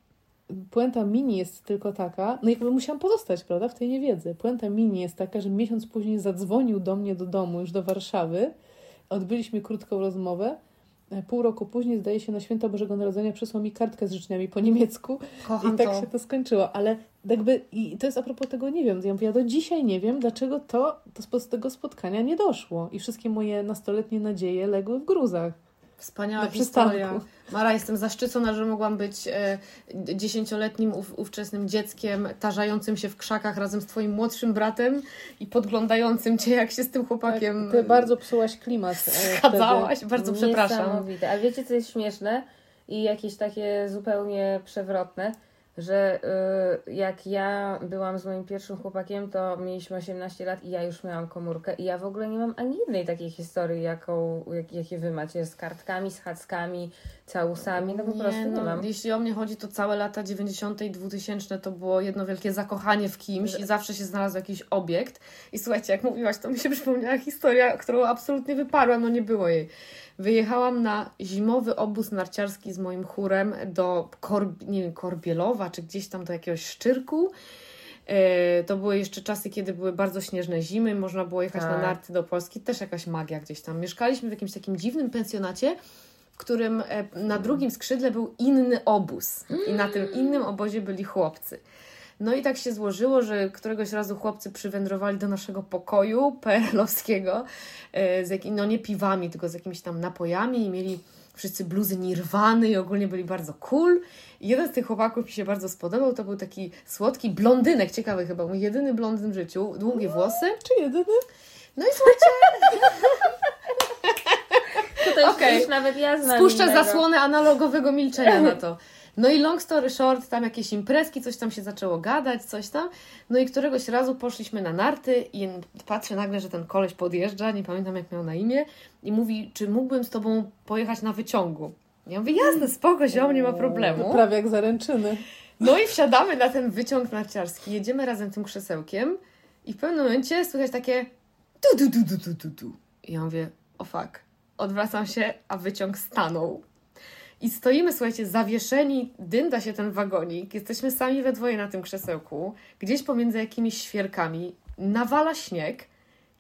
Puenta mini jest tylko taka, no jakby musiałam pozostać, prawda, w tej niewiedzy. Puenta mini jest taka, że miesiąc później zadzwonił do mnie do domu, już do Warszawy. Odbyliśmy krótką rozmowę. E, Pół roku później, zdaje się, na święto Bożego Narodzenia przysłał mi kartkę z życzeniami po niemiecku Kocham i tak to. się to skończyło. Ale jakby, i to jest a propos tego, nie wiem, ja mówię, ja do dzisiaj nie wiem, dlaczego to, to z tego spotkania nie doszło. I wszystkie moje nastoletnie nadzieje legły w gruzach. Wspaniała Na historia. przystanku. Mara, jestem zaszczycona, że mogłam być e, dziesięcioletnim ów, ówczesnym dzieckiem, tarzającym się w krzakach razem z Twoim młodszym bratem i podglądającym Cię, jak się z tym chłopakiem... Ty bardzo psułaś klimat. e, Zgadzałaś? wtedy. Bardzo przepraszam. A wiecie, co jest śmieszne i jakieś takie zupełnie przewrotne? Że y, jak ja byłam z moim pierwszym chłopakiem, to mieliśmy 18 lat i ja już miałam komórkę i ja w ogóle nie mam ani jednej takiej historii, jaką, jak, jakie wy macie, z kartkami, z hackami, całusami, no po prostu nie no, mam. Jeśli o mnie chodzi, to całe lata 90. i 2000 to było jedno wielkie zakochanie w kimś i zawsze się znalazł jakiś obiekt. I słuchajcie, jak mówiłaś, to mi się przypomniała historia, którą absolutnie wyparłam, no nie było jej. Wyjechałam na zimowy obóz narciarski z moim chórem do Korb, nie wiem, Korbielowa, czy gdzieś tam do jakiegoś Szczyrku. E, To były jeszcze czasy, kiedy były bardzo śnieżne zimy, można było jechać na Tak. narty do Polski, też jakaś magia gdzieś tam. Mieszkaliśmy w jakimś takim dziwnym pensjonacie, w którym e, na drugim skrzydle był inny obóz i na tym innym obozie byli chłopcy. No i tak się złożyło, że któregoś razu chłopcy przywędrowali do naszego pokoju PRL-owskiego e, z jak, no nie piwami, tylko z jakimiś tam napojami i mieli wszyscy bluzy Nirwany i ogólnie byli bardzo cool. I jeden z tych chłopaków mi się bardzo spodobał, to był taki słodki blondynek, ciekawy chyba, mój jedyny blondyn w życiu, długie włosy. Czy jedyny? No i słuchajcie, Tutaj Okej. już nawet ja znam Spuszczę innego. zasłonę analogowego milczenia na to. No i long story short, tam jakieś imprezki, coś tam się zaczęło gadać, coś tam. No i któregoś razu poszliśmy na narty i patrzę nagle, że ten koleś podjeżdża, nie pamiętam jak miał na imię, i mówi, czy mógłbym z tobą pojechać na wyciągu. Ja mówię, jasne, spoko, ziom, nie ma To problemu. prawie jak zaręczyny. No i wsiadamy na ten wyciąg narciarski, jedziemy razem tym krzesełkiem i w pewnym momencie słychać takie tu tu tu tu tu tu. I ja mówię, o fuck. Odwracam się, a wyciąg stanął. I stoimy, słuchajcie, zawieszeni, dynda się ten wagonik, jesteśmy sami we dwoje na tym krzesełku, gdzieś pomiędzy jakimiś świerkami, nawala śnieg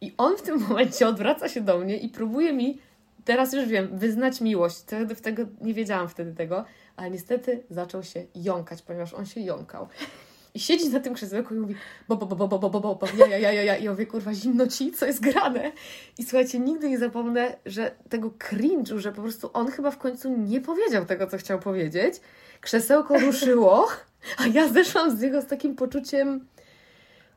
i on w tym momencie odwraca się do mnie i próbuje mi, teraz już wiem, wyznać miłość. Wtedy, wtedy nie wiedziałam wtedy tego, ale niestety zaczął się jąkać, ponieważ on się jąkał. I siedzi na tym krzesełku i mówi bo, bo, bo, bo, bo, bo, bo, bo, bo, ja, ja, ja, ja, ja. I ja mówię, kurwa, zimno ci, co jest grane? I słuchajcie, nigdy nie zapomnę, że tego cringe'u, że po prostu on chyba w końcu nie powiedział tego, co chciał powiedzieć. Krzesełko ruszyło, a ja zeszłam z niego z takim poczuciem,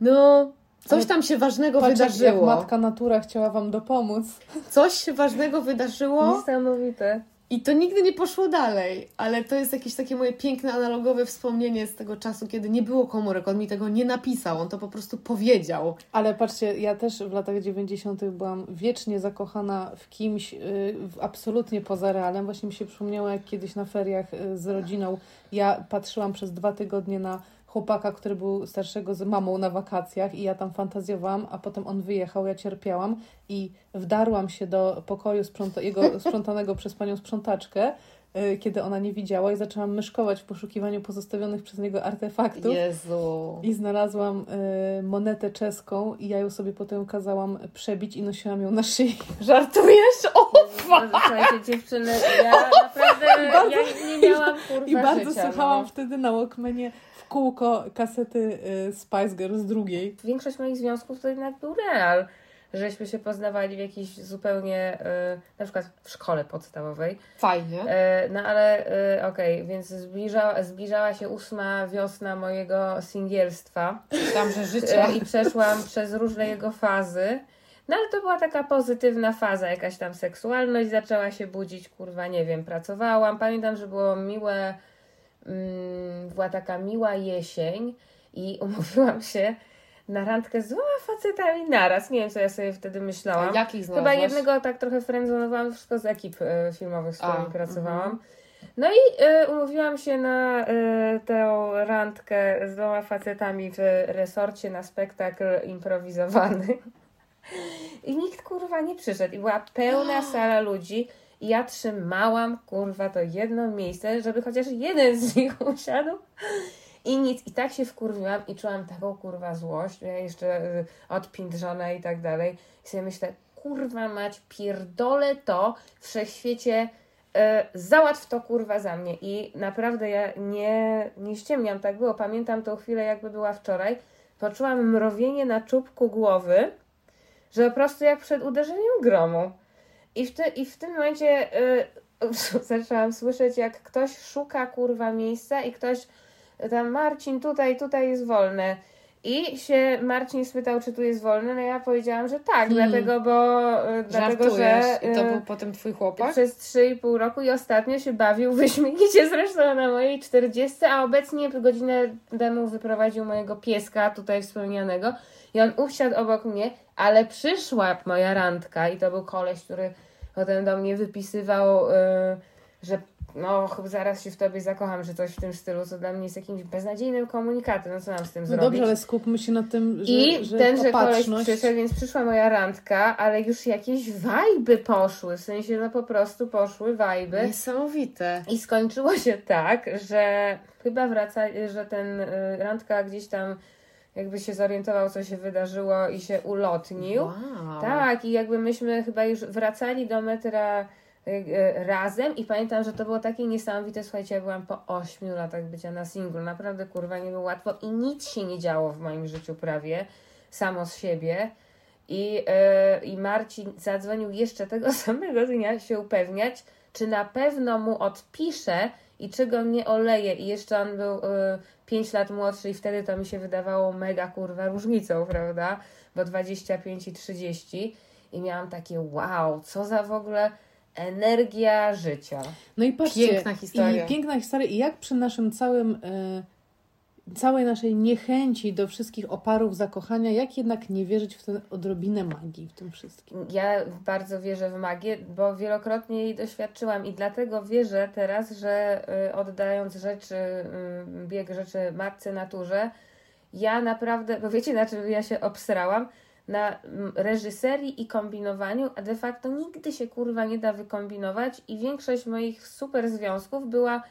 no, coś tam się ważnego Patrz, jak- jak wydarzyło. matka natura chciała wam dopomóc. Coś się ważnego wydarzyło. Niesamowite. I to nigdy nie poszło dalej, ale to jest jakieś takie moje piękne, analogowe wspomnienie z tego czasu, kiedy nie było komórek. On mi tego nie napisał, on to po prostu powiedział. Ale patrzcie, ja też w latach 90. byłam wiecznie zakochana w kimś y, w- absolutnie poza realem. Właśnie mi się przypomniało, jak kiedyś na feriach y, z rodziną ja patrzyłam przez dwa tygodnie na chłopaka, który był starszego z mamą na wakacjach i ja tam fantazjowałam, a potem on wyjechał, ja cierpiałam i wdarłam się do pokoju sprząta- jego sprzątanego przez panią sprzątaczkę, y, kiedy ona nie widziała i zaczęłam myszkować w poszukiwaniu pozostawionych przez niego artefaktów. Jezu. I znalazłam y, monetę czeską i ja ją sobie potem kazałam przebić i nosiłam ją na szyi. Żartujesz? O, Boże, Słuchajcie, dziewczyny, ja naprawdę bardzo- ja nie miałam kurwa I bardzo życia, słuchałam no. wtedy na Walkmanie w kółko kasety y, Spice Girls drugiej. Większość moich związków to jednak był real. Żeśmy się poznawali w jakiejś zupełnie, y, na przykład w szkole podstawowej. fajnie. E, no ale y, okej, więc zbliża, zbliżała się ósma wiosna mojego singielstwa. Tam, że życie. E, i przeszłam przez różne jego fazy. No ale to była taka pozytywna faza, jakaś tam seksualność zaczęła się budzić, kurwa, nie wiem, pracowałam. Pamiętam, że było miłe, mm, była taka miła jesień i umówiłam się na randkę z dwoma facetami naraz. Nie wiem, co ja sobie wtedy myślałam. Jakich Chyba znalazłaś? jednego tak trochę frędzonowałam, wszystko z ekip e, filmowych, z A, którymi pracowałam. mhm. No i e, umówiłam się na e, tę randkę z dwoma facetami w resorcie na spektakl improwizowany. I nikt kurwa nie przyszedł. I była pełna sala ludzi. I ja trzymałam kurwa to jedno miejsce, żeby chociaż jeden z nich usiadł. I nic. I tak się wkurwiłam i czułam taką kurwa złość. Ja jeszcze y, odpindrzona i tak dalej. I sobie myślę, kurwa mać, pierdolę to wszechświecie. y, Załatw to kurwa za mnie. I naprawdę ja nie, nie ściemniam, tak było. Pamiętam tą chwilę, jakby była wczoraj. Poczułam mrowienie na czubku głowy, że po prostu jak przed uderzeniem gromu. I w, te, i w tym momencie y, zaczęłam słyszeć, jak ktoś szuka kurwa miejsca i ktoś tam Marcin, tutaj, tutaj jest wolne. I się Marcin spytał, czy tu jest wolne, no ja powiedziałam, że tak, dlatego, bo y, dlatego, że Żartujesz. I to y, był potem twój chłopak? przez 3,5 roku i ostatnio się bawił wyśmienicie zresztą na mojej 40, a obecnie godzinę temu wyprowadził mojego pieska tutaj wspomnianego i on usiadł obok mnie, ale przyszła moja randka i to był koleś, który potem do mnie wypisywał, y, że no zaraz się w tobie zakocham, że coś w tym stylu, co dla mnie jest jakimś beznadziejnym komunikatem, no co mam z tym No zrobić? dobrze, ale skupmy się na tym, że, I że tenże koleś opatrzność... przyszedł, więc przyszła moja randka, ale już jakieś wajby poszły, w sensie no po prostu poszły wajby. Niesamowite. I skończyło się tak, że chyba wraca, że ten y, randka gdzieś tam jakby się zorientował, co się wydarzyło i się ulotnił. Wow. Tak, i jakby myśmy chyba już wracali do metra y, y, razem i pamiętam, że to było takie niesamowite, słuchajcie, ja byłam po 8 latach bycia na singlu, naprawdę kurwa nie było łatwo i nic się nie działo w moim życiu prawie, samo z siebie. I, y, I Marcin zadzwonił jeszcze tego samego dnia się upewniać, czy na pewno mu odpiszę i czy go nie oleje. I jeszcze on był y, 5 lat młodszy i wtedy to mi się wydawało mega kurwa różnicą, prawda? Bo 25 i 30 i miałam takie wow, co za w ogóle energia życia. No i patrzcie, Piękna historia. I piękna historia. I jak przy naszym całym, e, całej naszej niechęci do wszystkich oparów zakochania, jak jednak nie wierzyć w tę odrobinę magii w tym wszystkim? Ja bardzo wierzę w magię, bo wielokrotnie jej doświadczyłam i dlatego wierzę teraz, że y, oddając rzeczy, y, bieg rzeczy matce naturze, ja naprawdę, bo wiecie na czym ja się obsrałam? Na mm, reżyserii i kombinowaniu, a de facto nigdy się kurwa nie da wykombinować i większość moich super związków była,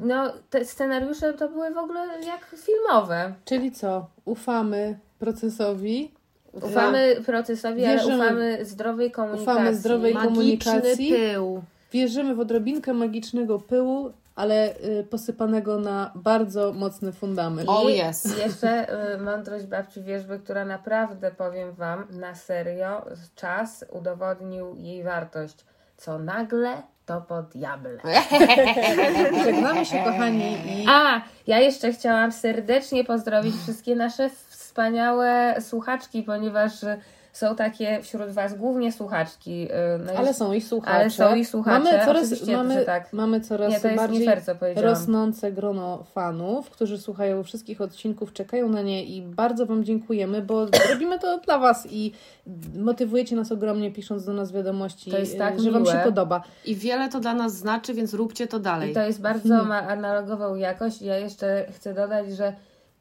no te scenariusze to były w ogóle jak filmowe. Czyli co? Ufamy procesowi, Ufamy procesowi, ale Wierzymy- ufamy zdrowej komunikacji. ufamy zdrowej Magiczny komunikacji. pył. wierzymy w odrobinkę magicznego pyłu, ale y, posypanego na bardzo mocny fundament. O, I jest. jeszcze y, mądrość babci Wierzby, która naprawdę, powiem Wam, na serio, czas udowodnił jej wartość. Co nagle, to po diable. Żegnamy się, kochani, i A, ja jeszcze chciałam serdecznie pozdrowić wszystkie nasze wspaniałe słuchaczki, ponieważ y, są takie wśród Was głównie słuchaczki. y, No ale już- są i słuchacze. ale są i słuchacze, Mamy coraz, mamy, tak. mamy coraz Nie, to jest bardziej nie fair, rosnące grono fanów, którzy słuchają wszystkich odcinków, czekają na nie i bardzo Wam dziękujemy, bo robimy to dla Was i motywujecie nas ogromnie, pisząc do nas wiadomości, To jest tak że Wam miłe. się podoba. I wiele to dla nas znaczy, więc róbcie to dalej. I to jest bardzo ma analogową jakość. Ja jeszcze chcę dodać, że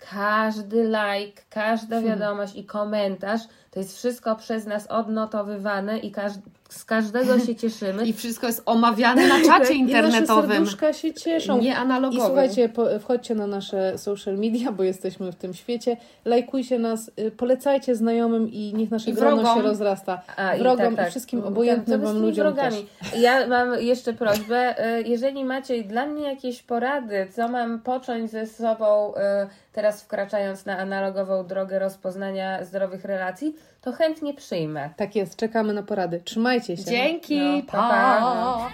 każdy like, każda wiadomość i komentarz to jest wszystko przez nas odnotowywane i każ z każdego się cieszymy. I wszystko jest omawiane na czacie I nasze internetowym. serduszka się cieszą. Nie I analogowym. słuchajcie, po, wchodźcie na nasze social media, bo jesteśmy w tym świecie. Lajkujcie nas, y, polecajcie znajomym i niech nasze I grono wrogom. się rozrasta. A, Wrogom i wszystkim To- obojętnym to wam z tymi ludziom wrogami. Ja mam jeszcze prośbę, y, jeżeli macie dla mnie jakieś porady, co mam począć ze sobą y, teraz wkraczając na analogową drogę rozpoznania zdrowych relacji, to chętnie przyjmę. Tak jest, czekamy na porady. Trzymajcie się. Dzięki, No, pa, pa. pa.